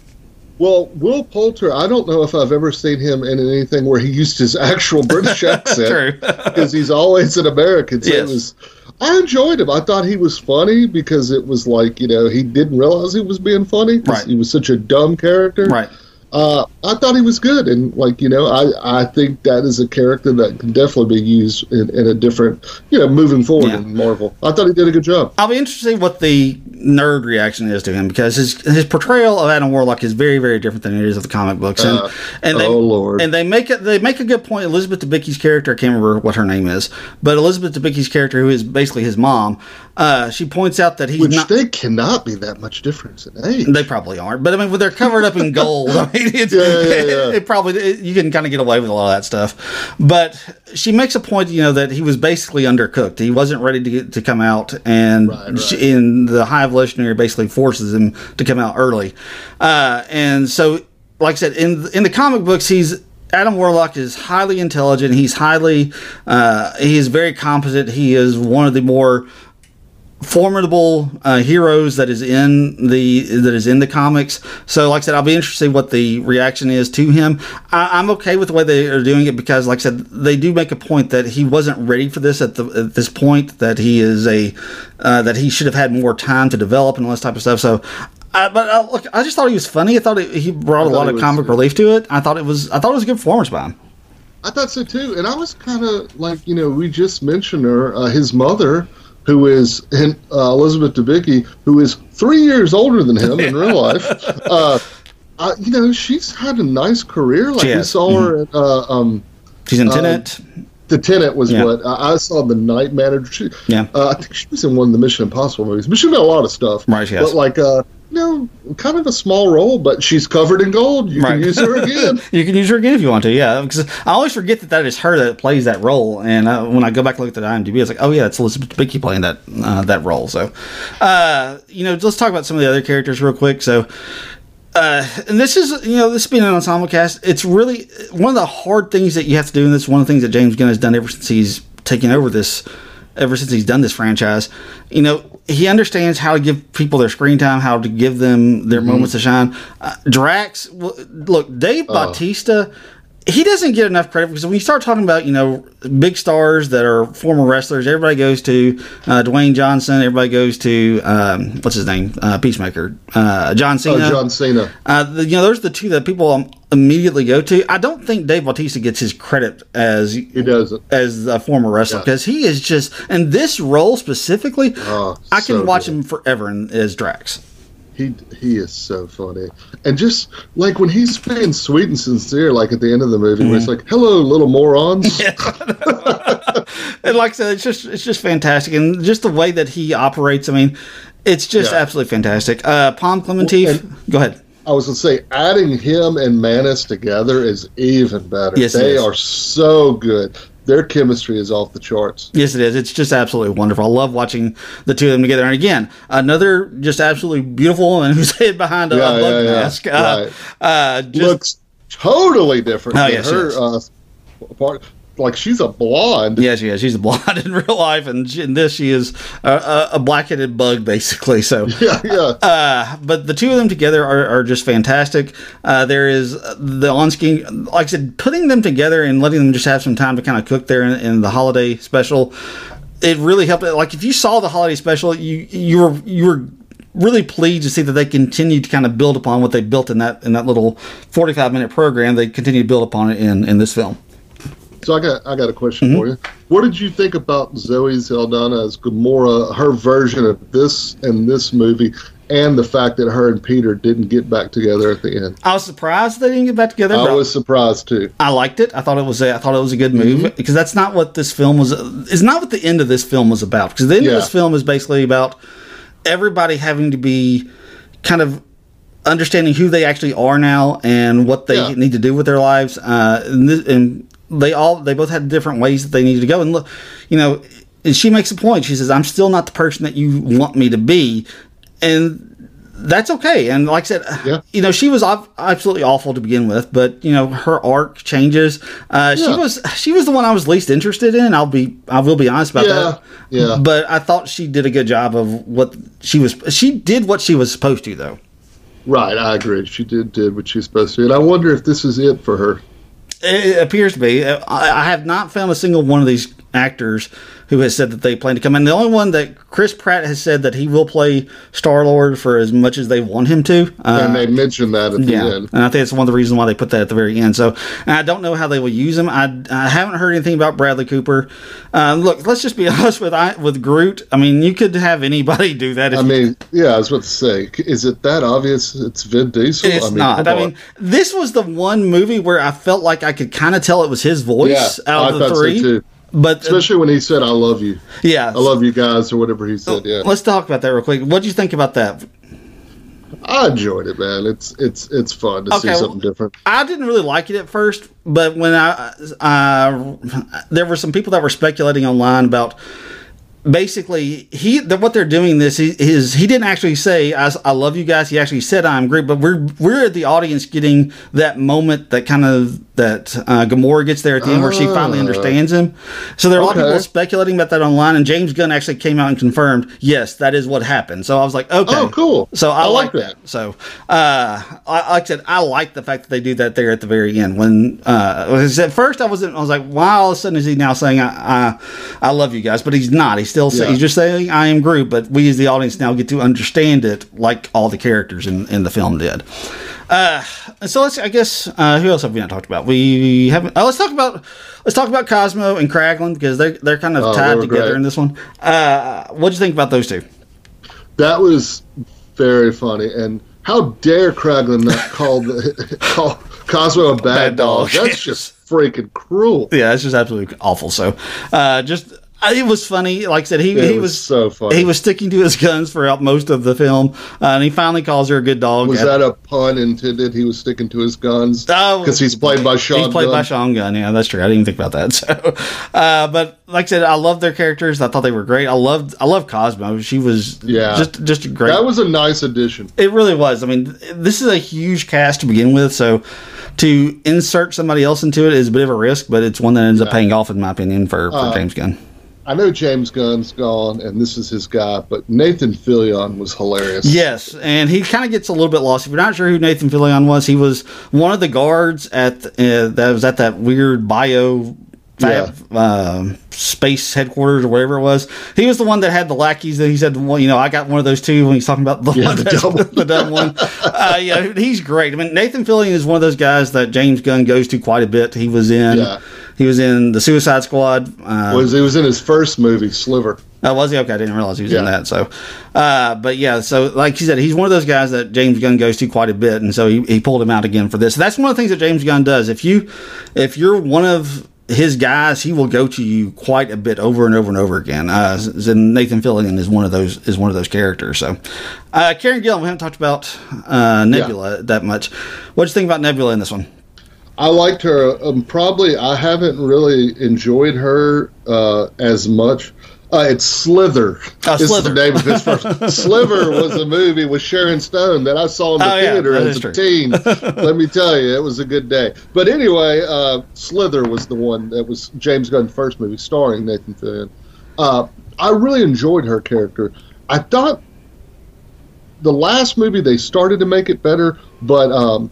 Well, Will Poulter, I don't know if I've ever seen him in anything where he used his actual British (laughs) accent. Because he's always an American. So Yes. it was, I enjoyed him. I thought he was funny because it was like you know he didn't realize he was being funny. Right. He was such a dumb character. Right. Uh, I thought he was good, and like you know, I I think that is a character that can definitely be used in, in a different you know moving forward Yeah. in Marvel. I thought he did a good job. I'll be interested what the nerd reaction is to him because his his portrayal of Adam Warlock is very very different than it is of the comic books and Uh, and they, oh, Lord. and they make it they make a good point. Elizabeth Debicki's character I can't remember what her name is, but Elizabeth Debicki's character who is basically his mom, uh, she points out that he's Which not. they cannot be that much difference in age. They probably aren't, but I mean, when they're covered up in (laughs) gold, I mean, it's, Yeah, yeah, yeah. it probably it, you can kind of get away with a lot of that stuff. But she makes a point, you know, that he was basically undercooked. He wasn't ready to get, to come out, and Right, right. She, and the High Evolutionary basically forces him to come out early. Uh, and so, like I said, in in the comic books, he's Adam Warlock is highly intelligent. He's highly, uh, he is very competent. He is one of the more formidable uh, heroes that is in the that is in the comics. So, like I said, I'll be interested what the reaction is to him. I, I'm okay with the way they are doing it because, like I said, they do make a point that he wasn't ready for this at the at this point. That he is a uh, that he should have had more time to develop and all this type of stuff. So. Uh, but look, I just thought he was funny. I thought he, he brought a lot of comic relief to it. I thought it was I thought it was a good performance by him. I thought so too, and I was kind of like, you know, we just mentioned her, uh, his mother, who is uh, Elizabeth Debicki, who is three years older than him in real life. (laughs) Uh, uh, you know, she's had a nice career. Like She we saw her at uh, um, She's in Tenet. the Tenet was Yeah. what I I saw. The Night Manager. She, Yeah. uh, I think she was in one of the Mission Impossible movies, but she's done a lot of stuff. Right, she has. But like, know, kind of a small role, but she's covered in gold. You Right. can use her again. (laughs) you can use her again if you want to. Yeah, because I always forget that that is her that plays that role, and uh, when I go back and look at the IMDb, it's like, oh yeah, it's Elizabeth Debicki playing that uh, that role. So, uh, you know, let's talk about some of the other characters real quick. So. Uh, and this is, you know, this being an ensemble cast, it's really one of the hard things that you have to do, and this is one of the things that James Gunn has done ever since he's taken over this, ever since he's done this franchise. You know, he understands how to give people their screen time, how to give them their moments to shine. Uh, Drax, look, Dave Bautista, he doesn't get enough credit because when you start talking about, you know, big stars that are former wrestlers, everybody goes to uh, Dwayne Johnson, everybody goes to, um, what's his name? Uh, Peacemaker, uh, John Oh, Cena. John Cena. Uh, the, you know, those are the two that people um, immediately go to. I don't think Dave Bautista gets his credit as He doesn't. as a former wrestler Yeah. because he is just in this role specifically. Oh, I can so watch good. him forever in, as Drax. He he is so funny, and just like when he's being sweet and sincere, like at the end of the movie, where it's Mm-hmm. like, "Hello, little morons." (laughs) And like I said, it's just it's just fantastic, and just the way that he operates. I mean, it's just Yeah. absolutely fantastic. Uh, Pom Klementieff, and- go ahead. I was gonna say, adding him and Mantis together is even better. Yes, they are so good. Their chemistry is off the charts. Yes, it is. It's just absolutely wonderful. I love watching the two of them together. And again, another just absolutely beautiful woman (laughs) who's hid behind a, Yeah, a yeah, yeah. mask. Uh, Right. uh, just, Looks totally different Oh, than yeah, her uh, part. Like she's a blonde. Yeah, she is. She's a blonde in real life, and she, in this, she is a, a, black-headed bug, basically. So, (laughs) yeah, yeah. uh, but the two of them together are, are just fantastic. Uh, there is the on-screen, like I said, putting them together and letting them just have some time to kind of cook there in, in the holiday special. It really helped. Like if you saw the holiday special, you you were you were really pleased to see that they continued to kind of build upon what they built in that in that little 45 minute program. They continue to build upon it in in this film. So I got I got a question Mm-hmm. for you. What did you think about Zoe Saldana as Gamora, her version of this and this movie, and the fact that her and Peter didn't get back together at the end? I was surprised they didn't get back together. I was surprised too. I liked it. I thought it was a, I thought it was a good move Mm-hmm. because that's not what this film was. Is not what the end of this film was about. Because the end of this film is basically about everybody having to be kind of understanding who they actually are now and what they Yeah. need to do with their lives. Uh, and, this, and they all they both had different ways that they needed to go. And look, you know, and she makes a point. She says, "I'm still not the person that you want me to be," and that's okay. And like I said, Yeah. you know, she was absolutely awful to begin with, but you know, her arc changes. Uh, She was she was the one I was least interested in. I'll be I will be honest about Yeah, that. yeah. But I thought she did a good job of what she was. She did what she was supposed to, though. Right, I agree. She did did what she's supposed to, and I wonder if this is it for her. It appears to be. I, have not found a single one of these actors who has said that they plan to come in. The only one that Chris Pratt has said that he will play Star Lord for as much as they want him to. Uh, and they mentioned that at the yeah, end. and I think it's one of the reasons why they put that at the very end. So I don't know how they will use him. I, I haven't heard anything about Bradley Cooper. Uh, look, let's just be (laughs) honest with I, with Groot. I mean, you could have anybody do that. If I you- mean, yeah, I was about to say, is it that obvious? It's Vin Diesel. It's I mean, not. I mean, this was the one movie where I felt like I could kind of tell it was his voice Yeah, out I of the thought so three. too. But especially when he said, "I love you, yeah, I love you guys," or whatever he said. Yeah, Let's talk about that real quick. What do you think about that? I enjoyed it, man. It's it's it's fun to Okay, see something different. I didn't really like it at first, but when I, uh, there were some people that were speculating online about basically he that what they're doing this is, is he didn't actually say I, I love you guys he actually said i'm great but we're we're at the audience getting that moment that kind of that uh, Gamora gets there at the end where she finally Ah. understands him so there are a lot of people speculating about that online and James Gunn actually came out and confirmed yes that is what happened so I was like okay Oh, cool. so I, I like that. So, uh, I, like I said, I like the fact that they do that there at the very end. When uh, at first I wasn't, I was like, why all of a sudden is he now saying I, I, I love you guys? But he's not. He's still Yeah. he's just saying I am Groot. But we as the audience now get to understand it like all the characters in, in the film did. Uh, so let's. I guess uh, who else have we not talked about? We haven't. Uh, let's talk about let's talk about Cosmo and Kraglin because they're they're kind of Oh, tied together great. in this one. Uh, what do you think about those two? That was very funny. And how dare Kraglin not call the, (laughs) call Cosmo a bad, Bad dog. dog? That's just freaking cruel. (laughs) Yeah, it's just absolutely awful. So, uh, just it was funny. Like I said, he It he was was so funny. He was sticking to his guns throughout most of the film, uh, and he finally calls her a good dog. Was At- that a pun intended? He was sticking to his guns Oh, because he's played by Sean. He's played by Gunn. Sean Gunn. Yeah, that's true. I didn't even think about that. (laughs) So, uh, but like I said, I love their characters. I thought they were great. I loved I love Cosmo. She was Yeah. just just great. That was a nice addition. It really was. I mean, this is a huge cast to begin with, so to insert somebody else into it is a bit of a risk, but it's one that ends up paying off, in my opinion, for, for Uh, James Gunn. I know James Gunn's gone, and this is his guy, but Nathan Fillion was hilarious. Yes, and he kind of gets a little bit lost. If you're not sure who Nathan Fillion was, he was one of the guards at uh, that was at that weird bio fab, um space headquarters or whatever it was. He was the one that had the lackeys that he said, well, you know, I got one of those too when he's talking about the Yeah, one the that's- dumb one. (laughs) the dumb one. Uh, yeah, he's great. I mean, Nathan Fillion is one of those guys that James Gunn goes to quite a bit. He was in. Yeah. He was in the Suicide Squad. Uh, was he was in his first movie, Sliver. Oh, was he? Okay, I didn't realize he was in that. So, uh, but yeah, so like he said, he's one of those guys that James Gunn goes to quite a bit, and so he, he pulled him out again for this. That's one of the things that James Gunn does. If you, if you're one of his guys, he will go to you quite a bit over and over and over again. Uh, and Nathan Fillion is one of those is one of those characters. So, uh, Karen Gillan, we haven't talked about uh, Nebula that much. What do you think about Nebula in this one? I liked her. Um, probably, I haven't really enjoyed her uh, as much. Uh, it's Slither. Is Slither. the name of his first. (laughs) Sliver was a movie with Sharon Stone that I saw in the Oh, theater that as a teen. (laughs) Let me tell you, it was a good day. But anyway, uh, Slither was the one that was James Gunn's first movie starring Nathan Fillion. Uh, I really enjoyed her character. I thought the last movie they started to make it better, but um,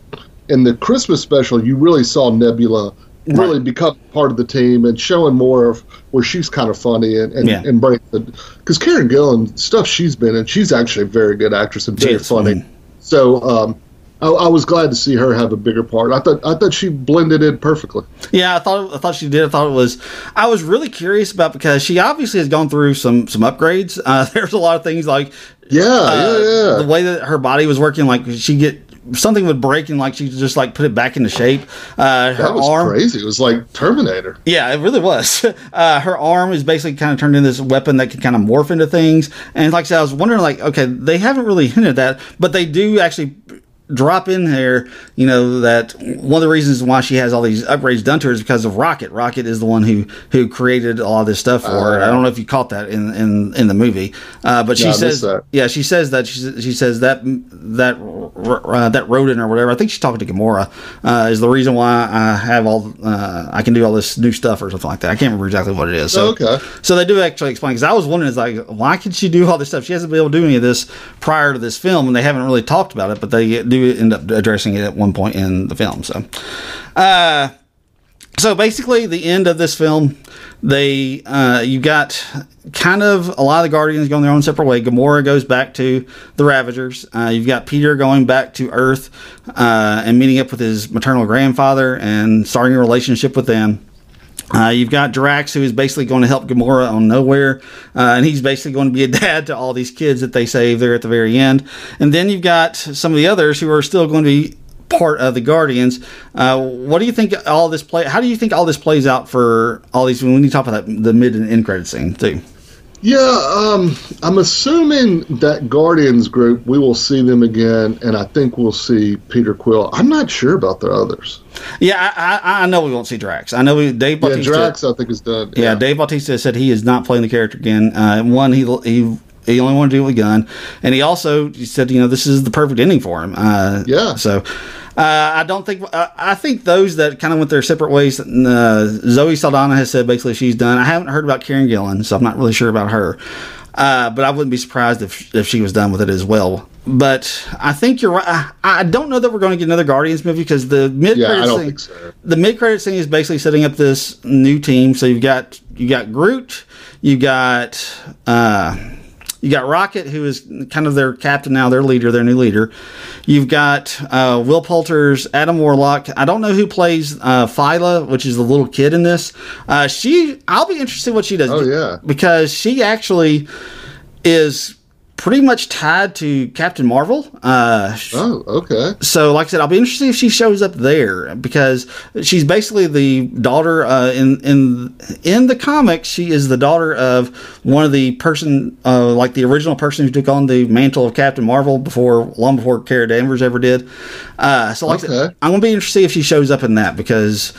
in the Christmas special, you really saw Nebula really Right. become part of the team and showing more of where she's kind of funny and and, Yeah. and break the because Karen Gillan stuff she's been in, she's actually a very good actress and very funny. Mhm. So um, I, I was glad to see her have a bigger part. I thought I thought she blended in perfectly. Yeah, I thought I thought she did. I thought it was. I was really curious about because she obviously has gone through some some upgrades. Uh, (laughs) there's a lot of things like Yeah, uh, yeah, yeah. the way that her body was working. Like she get something would break and like she just like put it back into shape. Uh, her that was arm, crazy. It was like Terminator. yeah, it really was. (laughs) Uh, her arm is basically kind of turned into this weapon that can kind of morph into things. And like I said, I was wondering, like, okay, they haven't really hinted that, but they do actually drop in there, you know, that one of the reasons why she has all these upgrades done to her is because of Rocket. Rocket is the one who who created all this stuff for her. I don't know if you caught that in in, in the movie, uh, but she says, yeah, she says that she, she says that that uh, that rodent or whatever. I think she's talking to Gamora uh, is the reason why I have all uh, I can do all this new stuff or something like that. I can't remember exactly what it is. So, Okay. So they do actually explain because I was wondering, is like, why could she do all this stuff? She hasn't been able to do any of this prior to this film, and they haven't really talked about it, but they do end up addressing it at one point in the film. So, uh, so basically, the end of this film, they uh, you got kind of a lot of the Guardians going their own separate way. Gamora goes back to the Ravagers. Uh, you've got Peter going back to Earth uh, and meeting up with his maternal grandfather and starting a relationship with them. Uh, you've got Drax, who is basically going to help Gamora on Nowhere, uh, and he's basically going to be a (laughs) dad to all these kids that they save there at the very end. And then you've got some of the others who are still going to be part of the Guardians. Uh, what do you think all this play? How do you think all this plays out for all these? When you talk about that, the mid and end credit scene too. Yeah, um, I'm assuming that Guardians group, we will see them again, and I think we'll see Peter Quill. I'm not sure about the others. Yeah, I, I, I know we won't see Drax. I know we, Dave Yeah, Drax, I think, is done. Yeah, Dave Bautista said he is not playing the character again. Uh, one, he he he only wanted to do it with a gun, and he also he said, you know, this is the perfect ending for him. Uh, Yeah. So. Uh, I don't think. Uh, I think those that kind of went their separate ways. Uh, Zoe Saldana has said basically she's done. I haven't heard about Karen Gillan, so I'm not really sure about her. Uh, but I wouldn't be surprised if if she was done with it as well. But I think you're right. I, I don't know that we're going to get another Guardians movie because the mid Yeah, I credit don't scene, so. the mid credit scene is basically setting up this new team. So you've got you got Groot, you got uh, you got Rocket, who is kind of their captain now, their leader, their new leader. You've got uh, Will Poulter's Adam Warlock. I don't know who plays uh, Phyla, which is the little kid in this. Uh, she, I'll be interested what she does. Oh, yeah. because she actually is pretty much tied to Captain Marvel. Uh, Oh, okay. so like I said, I'll be interested if she shows up there because she's basically the daughter uh, in in in the comics. She is the daughter of one of the person uh, like the original person who took on the mantle of Captain Marvel before long before Kara Danvers ever did. Uh, so like I said, I'm gonna be interested if she shows up in that because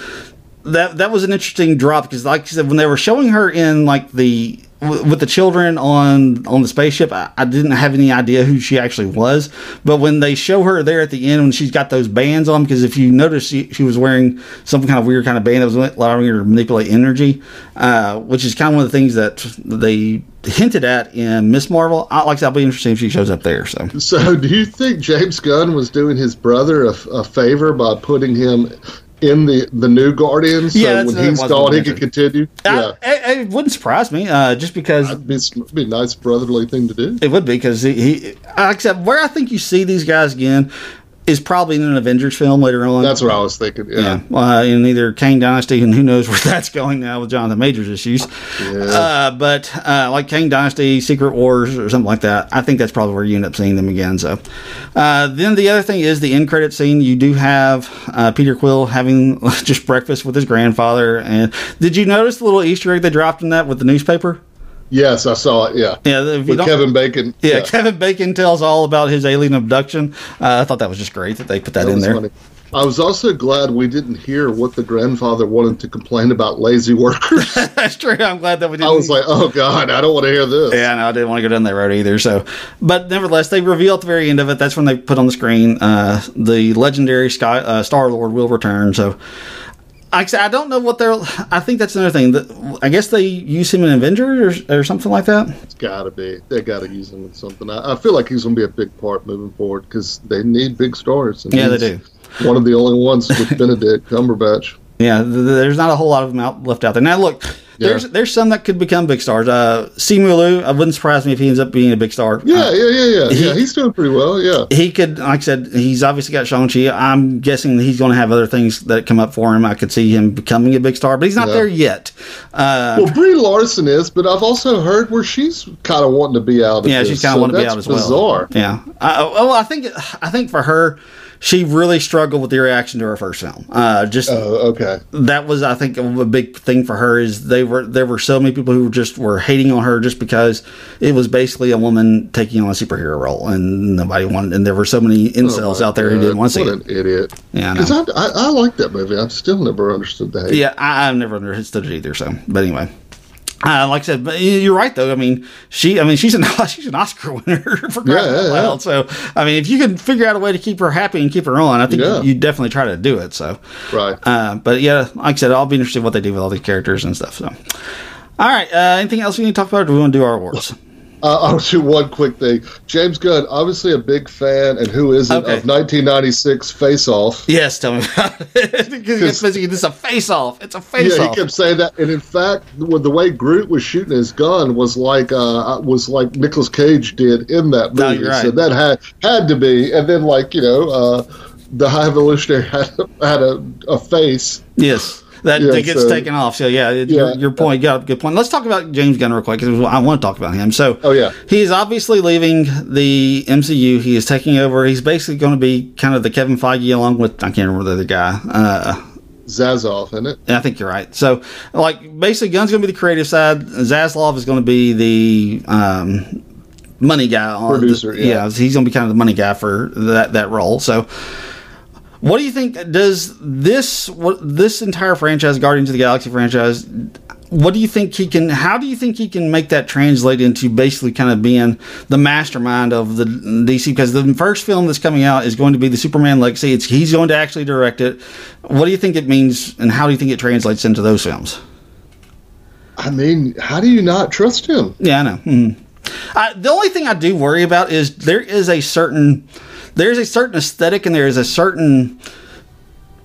that that was an interesting drop because like I said when they were showing her in like the with the children on on the spaceship I, I didn't have any idea who she actually was. But when they show her there at the end when she's got those bands on because if you notice she, she was wearing some kind of weird kind of band that was allowing her to manipulate energy uh, which is kind of one of the things that they hinted at in Miss Marvel. I, like I'll be interested if she shows up there so. So, do you think James Gunn was doing his brother a, a favor by putting him in the the new Guardians? Yeah, so when he's gone, he could continue. Yeah, I, it, it wouldn't surprise me uh, just because it'd be, it'd be a nice brotherly thing to do. It would be because he, he except where I think you see these guys again is probably in an Avengers film later on. That's what I was thinking. Yeah. yeah, uh, in either Kang Dynasty and who knows (laughs) where that's going now with Jonathan Majors issues. Uh, but uh, like Kang Dynasty, Secret Wars, or something like that. I think that's probably where you end up seeing them again. So uh, then the other thing is the end credit scene. You do have uh, Peter Quill having (laughs) just breakfast with his grandfather. And did you notice the little Easter egg they dropped in that with the newspaper? Yes, I saw it. Yeah. Yeah, if you With don't- Kevin Bacon. Yeah, Kevin Bacon tells all about his alien abduction. Uh, I thought that was just great that they put that, That in there. funny. I was also glad we didn't hear what the grandfather wanted to complain about lazy workers. (laughs) That's true. I'm glad that we didn't. I was like, oh God, I don't want to hear this. yeah, no, I didn't want to go down that road either. So, but nevertheless, they reveal at the very end of it. That's when they put on the screen uh, the legendary Sky uh, Star Lord will return. So, I said, I don't know what they're. I think that's another thing. That I guess they use him in Avengers or, or something like that. It's got to be. They got to use him in something. I, I feel like he's going to be a big part moving forward because they need big stars. and Yeah, they do. One of the only ones with Benedict Cumberbatch. (laughs) Yeah, th- th- there's not a whole lot of them out left out there. Now, look, there's Yeah. there's some that could become big stars. Uh, Simu Liu, I wouldn't surprise me if he ends up being a big star. Yeah, Uh, yeah, yeah, yeah. he- yeah, he's doing pretty well. Yeah. he could, like I said, he's obviously got Shang-Chi. I'm guessing that he's going to have other things that come up for him. I could see him becoming a big star, but he's not Yeah. there yet. Uh, Well, Brie Larson is, but I've also heard where she's kind of wanting to be out. Of yeah, this, she's kind of so wanting to be out as well. bizarre. Yeah. Uh, well, I think I think for her, she really struggled with the reaction to her first film. Uh, just Oh, okay. that was, I think, a big thing for her is they were there were so many people who just were hating on her just because it was basically a woman taking on a superhero role, and nobody wanted. And there were so many incels out there who didn't want to see Oh, What it. an idiot. Yeah, Because know. I, I, I like that movie. I've still never understood that. Yeah, I, I've never understood it either. So, but anyway. Uh, like I said, but you're right though. I mean, she, I mean, she's an (laughs) she's an Oscar winner (laughs) for crying Yeah, out loud. So, I mean, if you can figure out a way to keep her happy and keep her on, I think Yeah. you, you definitely try to do it. So, Right. Uh, but yeah, like I said, I'll be interested in what they do with all these characters and stuff. So, all right. Uh, anything else we need to talk about? Do we want to do our awards? Uh, (laughs) I'll do one quick thing. James Gunn, obviously a big fan, and who isn't, Okay. of 1996 Face Off. Yes, tell me about it. (laughs) because. This is a face off. It's a face Yeah, off. he kept saying that, and in fact, the way Groot was shooting his gun was like uh, was like Nicolas Cage did in that No, movie. you're right. So that had had to be, and then like you know, uh, the High Evolutionary had had a, a face. Yes. That, Yeah, that gets so- taken off. So yeah, Yeah. Your, your point. Got good point. Let's talk about James Gunn real quick because I want to talk about him. So Oh, yeah. he's obviously leaving the MCU. He is taking over. He's basically going to be kind of the Kevin Feige along with I can't remember the other guy. Uh, Zazoff, isn't it? I think you're right. So like basically, Gunn's going to be the creative side. Zaslav is going to be the um, money guy. On Producer, yeah. he's going to be kind of the money guy for that that role. So. What do you think? Does this what this entire franchise, Guardians of the Galaxy franchise, what do you think he can? How do you think he can make that translate into basically kind of being the mastermind of the DC? Because the first film that's coming out is going to be the Superman Legacy. It's he's going to actually direct it. What do you think it means, and how do you think it translates into those films? I mean, how do you not trust him? Yeah, I know. Mhm. I, the only thing I do worry about is there is a certain there's a certain aesthetic and there is a certain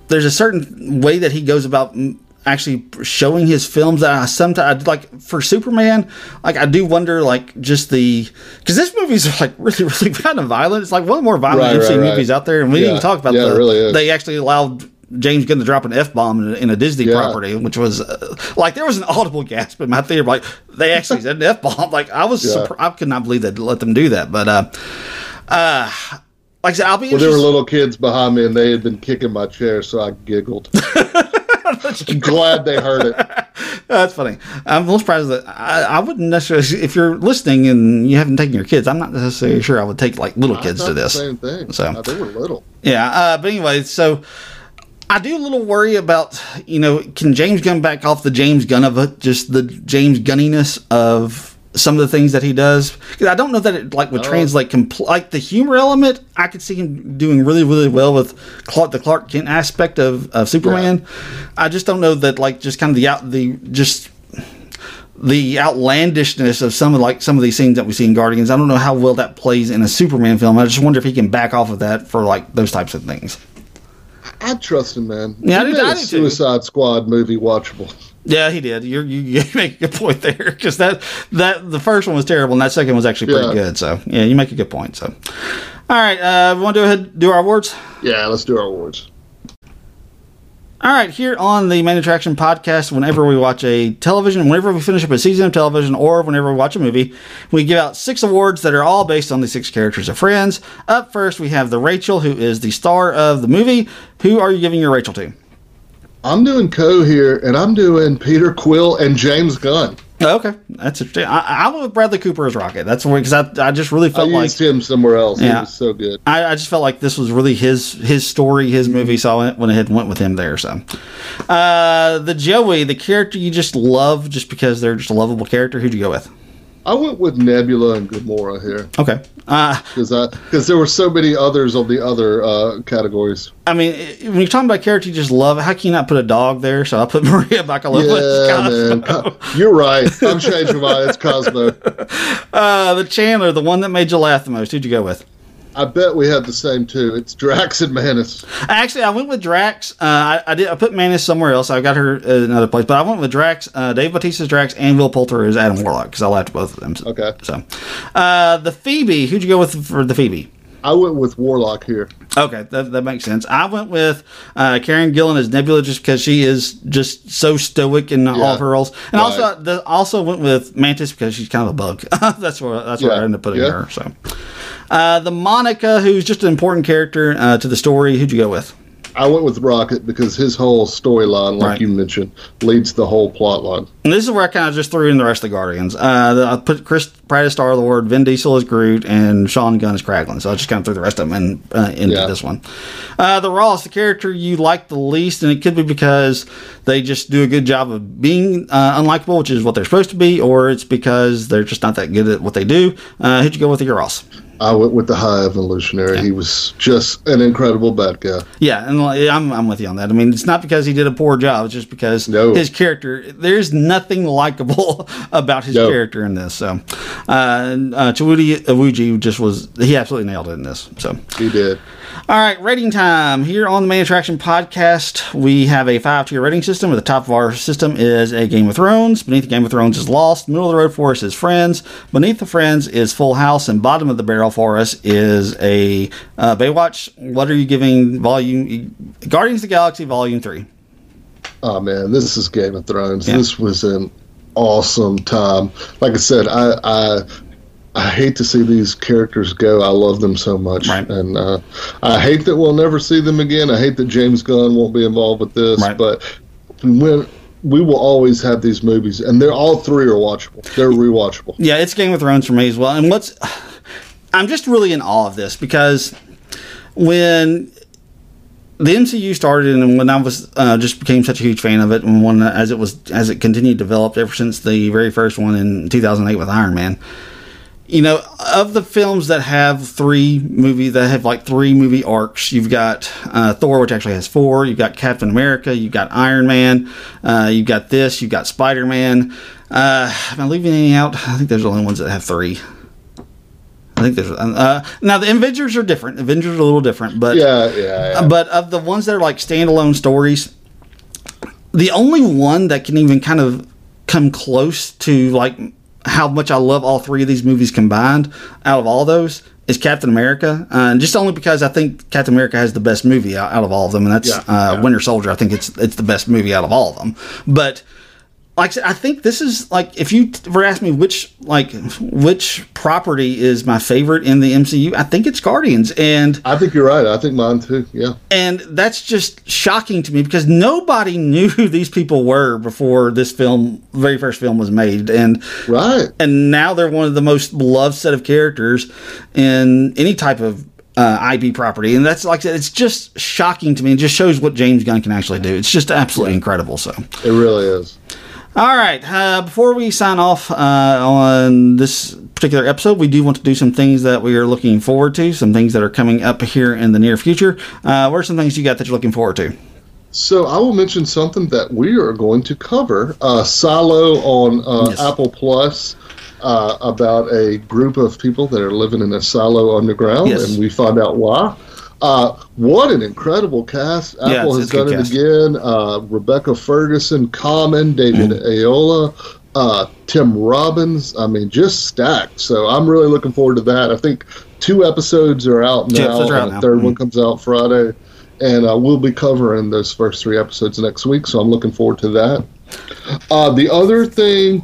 there's a certain way that he goes about actually showing his films that I sometimes like for Superman like I do wonder like just the because this movie's (laughs) like really really kind of violent it's like one of the more violent Right, MC right, right. movies out there and we didn't even talk about Yeah, the it really is. they actually allowed James Gunn to drop an F bomb in, a- in a Disney Yeah. property, which was uh, like there was an audible gasp in my theater. Like they actually said an F bomb. (laughs) Like I was, Yeah. I could not believe they let them do that. But uh, uh, like I said, I'll be Well, there were little kids behind me, and they had been kicking my chair, so I giggled. (laughs) I'm glad they heard it. (laughs) That's funny. I'm a little surprised that I, I wouldn't necessarily. If you're listening and you haven't taken your kids, I'm not necessarily sure I would take like little I kids to this. Same thing. So- Uh, they were little. Yeah, uh, but anyway, so I do a little worry about you know can James Gunn back off the James Gunn of it, just the James Gunniness of some of the things that he does because I don't know that it like would oh. translate compl- like the humor element. I could see him doing really really well with Clark, the Clark Kent aspect of, of Superman. I just don't know that like just kind of the out the just the outlandishness of some of like some of these scenes that we see in Guardians. I don't know how well that plays in a Superman film. I just wonder if he can back off of that for like those types of things. I trust him, man. Yeah, I He do- made I a do too. Suicide Squad movie watchable. Yeah, he did. You're, you (laughs) you make a good point there because that that the first one was terrible and that second was actually pretty Yeah. good. So yeah, you make a good point. So all right, uh, we want to go ahead do our awards. Yeah, let's do our awards. All right, here on the Main Attraction podcast, whenever we watch a television, whenever we finish up a season of television, or whenever we watch a movie, we give out six awards that are all based on the six characters of Friends. Up first, we have the Rachel, who is the star of the movie. Who are you giving your Rachel to? I'm doing Co here, and I'm doing Peter Quill and James Gunn. Okay, that's interesting. I, I went with Bradley Cooper as Rocket. That's because I, I just really I felt like him somewhere else. He Yeah. was so good. I, I just felt like this was really his his story, his movie, so I went, went ahead and went with him there. So, uh, the Joey, the character you just love, just because they're just a lovable character. Who'd you go with? I went with Nebula and Gamora here Okay, uh, because because there were so many others on the other uh, categories. I mean, when you're talking about character you just love, how can you not put a dog there? So I put (laughs) Maria Bakalova. Yeah, man. You're right. I'm changing mine. It's Cosmo. (laughs) Uh, the Chandler, the one that made you laugh the most. Who'd you go with? I bet we had the same too. It's Drax and Mantis. Actually, I went with Drax. Uh, I, I did. I put Mantis somewhere else. I got her in another place, but I went with Drax. Uh, Dave Bautista's Drax and Will Poulter is Adam Warlock because I liked both of them. Okay. So, uh, the Phoebe. Who'd you go with for the Phoebe? I went with Warlock here. Okay, that, that makes sense. I went with uh, Karen Gillan as Nebula just because she is just so stoic in all of her roles, and Right. also the, also went with Mantis because she's kind of a bug. (laughs) that's where that's where I ended up putting Yeah. her. So, Uh, the Monica, who's just an important character uh, to the story, who'd you go with? I went with Rocket because his whole storyline, like Right. you mentioned, leads the whole plot line. And this is where I kind of just threw in the rest of the Guardians. Uh, the- I put Chris Pratt as Star Lord, Vin Diesel as Groot, and Sean Gunn as Kraglin. So I just kind of threw the rest of them in, uh, into Yeah. this one. Uh, the Ross, the character you like the least, and it could be because they just do a good job of being uh, unlikable, which is what they're supposed to be, or it's because they're just not that good at what they do. Uh, who'd you go with your Ross? I went with the High Evolutionary. He was just an incredible bad guy. Yeah, and I'm, I'm with you on that. I mean, it's not because he did a poor job; it's just because No. his character. There's nothing likable (laughs) about his No. character in this. So, uh, uh, Chiwetel Ejiofor just was he absolutely nailed it in this. So, He did. All right, rating time here on the Main Attraction podcast. We have a five tier rating system. At the top of our system is a Game of Thrones. Beneath the Game of Thrones is Lost. Middle of the road for us is Friends. Beneath the Friends is Full House, and bottom of the barrel for us is a uh, Baywatch. What are you giving Volume Guardians of the Galaxy Volume Three? Oh man, this is Game of Thrones. Yeah. This was an awesome time. Like I said, I I I hate to see these characters go. I love them so much, Right. and uh, I hate that we'll never see them again. I hate that James Gunn won't be involved with this, Right. but when we will always have these movies, and they're all three are watchable. They're rewatchable. Yeah, it's Game of Thrones for me as well. And what's I'm just really in awe of this because when the MCU started and when I was uh, just became such a huge fan of it and when as it was as it continued to develop ever since the very first one in 2008 with Iron Man. You know, of the films that have three movie that have like three movie arcs, you've got uh, Thor, which actually has four. You've got Captain America. You've got Iron Man. Uh, you've got this. You've got Spider Man. Uh, am I leaving any out? I think there's only ones that have three. I think there's uh, now the Avengers are different. Avengers are a little different, but Yeah, yeah, yeah. but of the ones that are like standalone stories, the only one that can even kind of come close to like how much I love all three of these movies combined out of all those is Captain America, uh, and just only because I think Captain America has the best movie out, out of all of them, and that's Yeah, uh, yeah. Winter Soldier. I think it's it's the best movie out of all of them, but like I said, I think this is like if you were to ask me which like which property is my favorite in the MCU, I think it's Guardians, and I think you're right. I think mine too. Yeah. and that's just shocking to me because nobody (laughs) knew who these people were before this film, very first film, was made, and Right. and now they're one of the most beloved set of characters in any type of uh, IP property, and that's like I said, it's just shocking to me. It just shows what James Gunn can actually do. It's just absolutely incredible. So. It really is. All right. Uh, before we sign off uh, on this particular episode, we do want to do some things that we are looking forward to, some things that are coming up here in the near future. Uh, what are some things you got that you're looking forward to? So I will mention something that we are going to cover. Uh, Silo on uh, Yes. Apple Plus uh, about a group of people that are living in a silo underground, Yes. and we find out why. Uh, what an incredible cast! Apple it's- has done it again. Uh, Rebecca Ferguson, Common, David Mm. Aola, uh, Tim Robbins. I mean, just stacked. So I'm really looking forward to that. I think two episodes are out now, episodes are out and now. the third Mhm. one comes out Friday and uh, we'll be covering those first three episodes next week. So I'm looking forward to that. Uh, the other thing,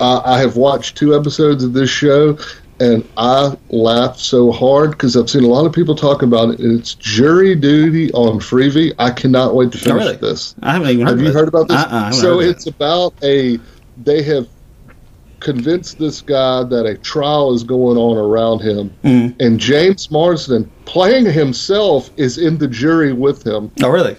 uh, I have watched two episodes of this show, and I laughed so hard because I've seen a lot of people talk about it. It's Jury Duty on Freevee. I cannot wait to finish Oh, really? this. I haven't even heard Have you heard about this? Uh-uh, so heard of it. it's about a. They have convinced this guy that a trial is going on around him, Mm-hmm. and James Marsden, playing himself, is in the jury with him. Oh, really?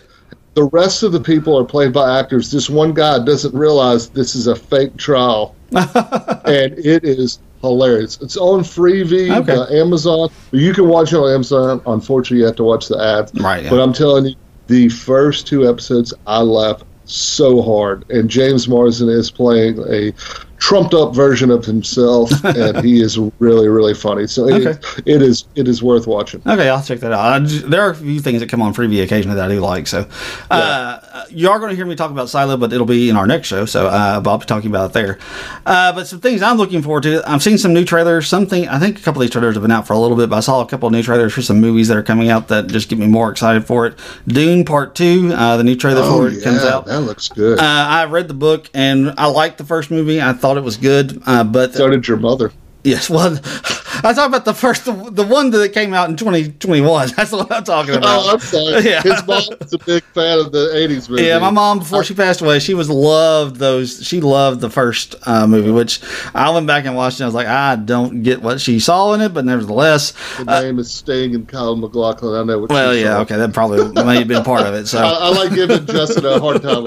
The rest of the people are played by actors. This one guy doesn't realize this is a fake trial, (laughs) and it is hilarious. It's on Freevee, Okay. uh, Amazon. You can watch it on Amazon. Unfortunately, you have to watch the ads. Right, yeah. But I'm telling you, the first two episodes, I laughed so hard, and James Marsden is playing a trumped up version of himself, (laughs) and he is really, really funny. So it, Okay. it is it is worth watching. Okay, I'll check that out. I just- there are a few things that come on Freevee occasionally that I do like. So, uh, you are going to hear me talk about Silo, but it'll be in our next show. So, uh, I'll be talking about it there. Uh, but some things I'm looking forward to. I've seen some new trailers. Something I think a couple of these trailers have been out for a little bit, but I saw a couple of new trailers for some movies that are coming out that just get me more excited for it. Dune Part Two, uh, the new trailer for it comes out. Oh, that looks good. Uh, I read the book and I liked the first movie. I thought it was good, uh, but so did your mother. Yes, well, (laughs) I talk about the first, the, the one that came out in 2021. (laughs) That's what I'm talking about. Oh, I'm sorry. (laughs) Yeah. His mom was a big fan of the '80s movie. Yeah, my mom before she passed away, she was loved those. She loved the first uh, movie, which I went back and watched. and I was like, I don't get what she saw in it, but nevertheless, The name is Sting and Kyle MacLachlan. I know what. well, yeah, saw. okay, that probably may have been part of it. So, (laughs) I, I like giving Justin a hard time.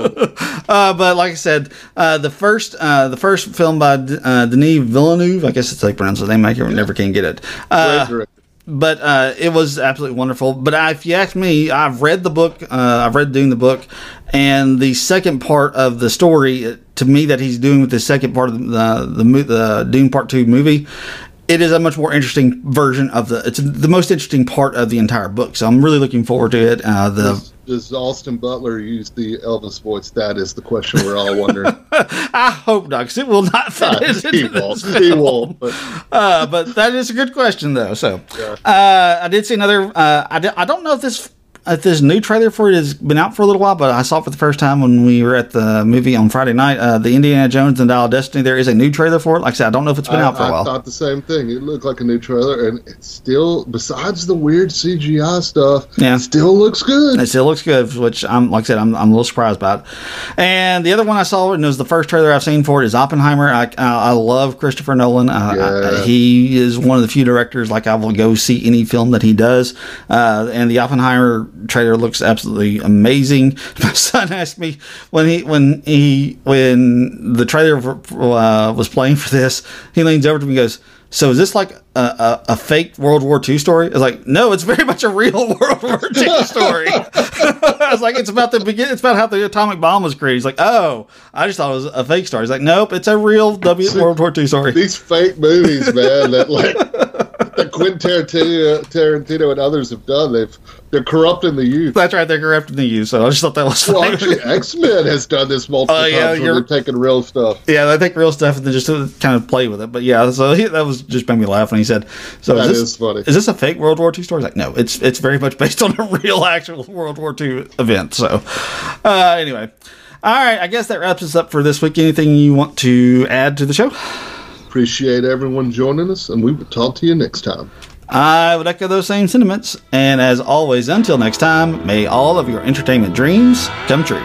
uh, but like I said, uh, the first, uh, the first film by uh, Denis Villeneuve, I guess it's like pronounced his name. I never can get it. Uh, but uh, it was absolutely wonderful. But I, if you ask me, I've read the book. Uh, I've read doing the book, and the second part of the story uh, to me that he's doing with the second part of the the, mo- the Dune Part Two movie. It is a much more interesting version of the. It's the most interesting part of the entire book. So I'm really looking forward to it. Uh, the Does, Austin Butler use the Elvis voice? That is the question we're all wondering. (laughs) I hope not, because it will not (laughs) fit he won't. He won't. But (laughs) uh, but that is a good question, though. So, uh, I did see another. Uh, I, di- I don't know if this if this new trailer for it has been out for a little while, but I saw it for the first time when we were at the movie on Friday night. Uh, the Indiana Jones and Dial of Destiny. There is a new trailer for it. Like I said, I don't know if it's been I, out for a I while. thought the same thing. It looked like a new trailer, and it still, besides the weird CGI stuff, Yeah. it still looks good. It still looks good, which I'm like I said, I'm, I'm a little surprised about. And the other one I saw, and it was the first trailer I've seen for it, is Oppenheimer. I, I, I love Christopher Nolan. Uh, Yeah. I- he is one of the few directors like I will go see any film that he does. Uh, and the Oppenheimer trailer looks absolutely amazing. (laughs) My son asked me when he when he when the trailer uh, was playing for this, he leans over to me and goes. So is this like a, a, a fake World War II story? I was like, no, it's very much a real (laughs) World War II story. (laughs) I was like, it's about the begin. It's about how the atomic bomb was created. He's like, oh, I just thought it was a fake story. He's like, nope, it's a real W World War II story. These fake movies, man, that like that (laughs) Quentin Tarantino, Tarantino and others have done, they've they're corrupting the youth. That's right, they're corrupting the youth. So I just thought that was Well, funny. actually, X Men has done this multiple Oh, yeah, times. You're- they're taking real stuff. yeah, they take real stuff and then just kind of play with it. But yeah, so he, that was just made me laugh when he said, "So That is this is funny. Is this a fake World War II story?" He's like, no, it's it's very much based on a (laughs) real actual World War II event. So uh, anyway, all right, I guess that wraps us up for this week. Anything you want to add to the show? Appreciate everyone joining us, and we will talk to you next time. I would echo those same sentiments. And as always, until next time, may all of your entertainment dreams come true.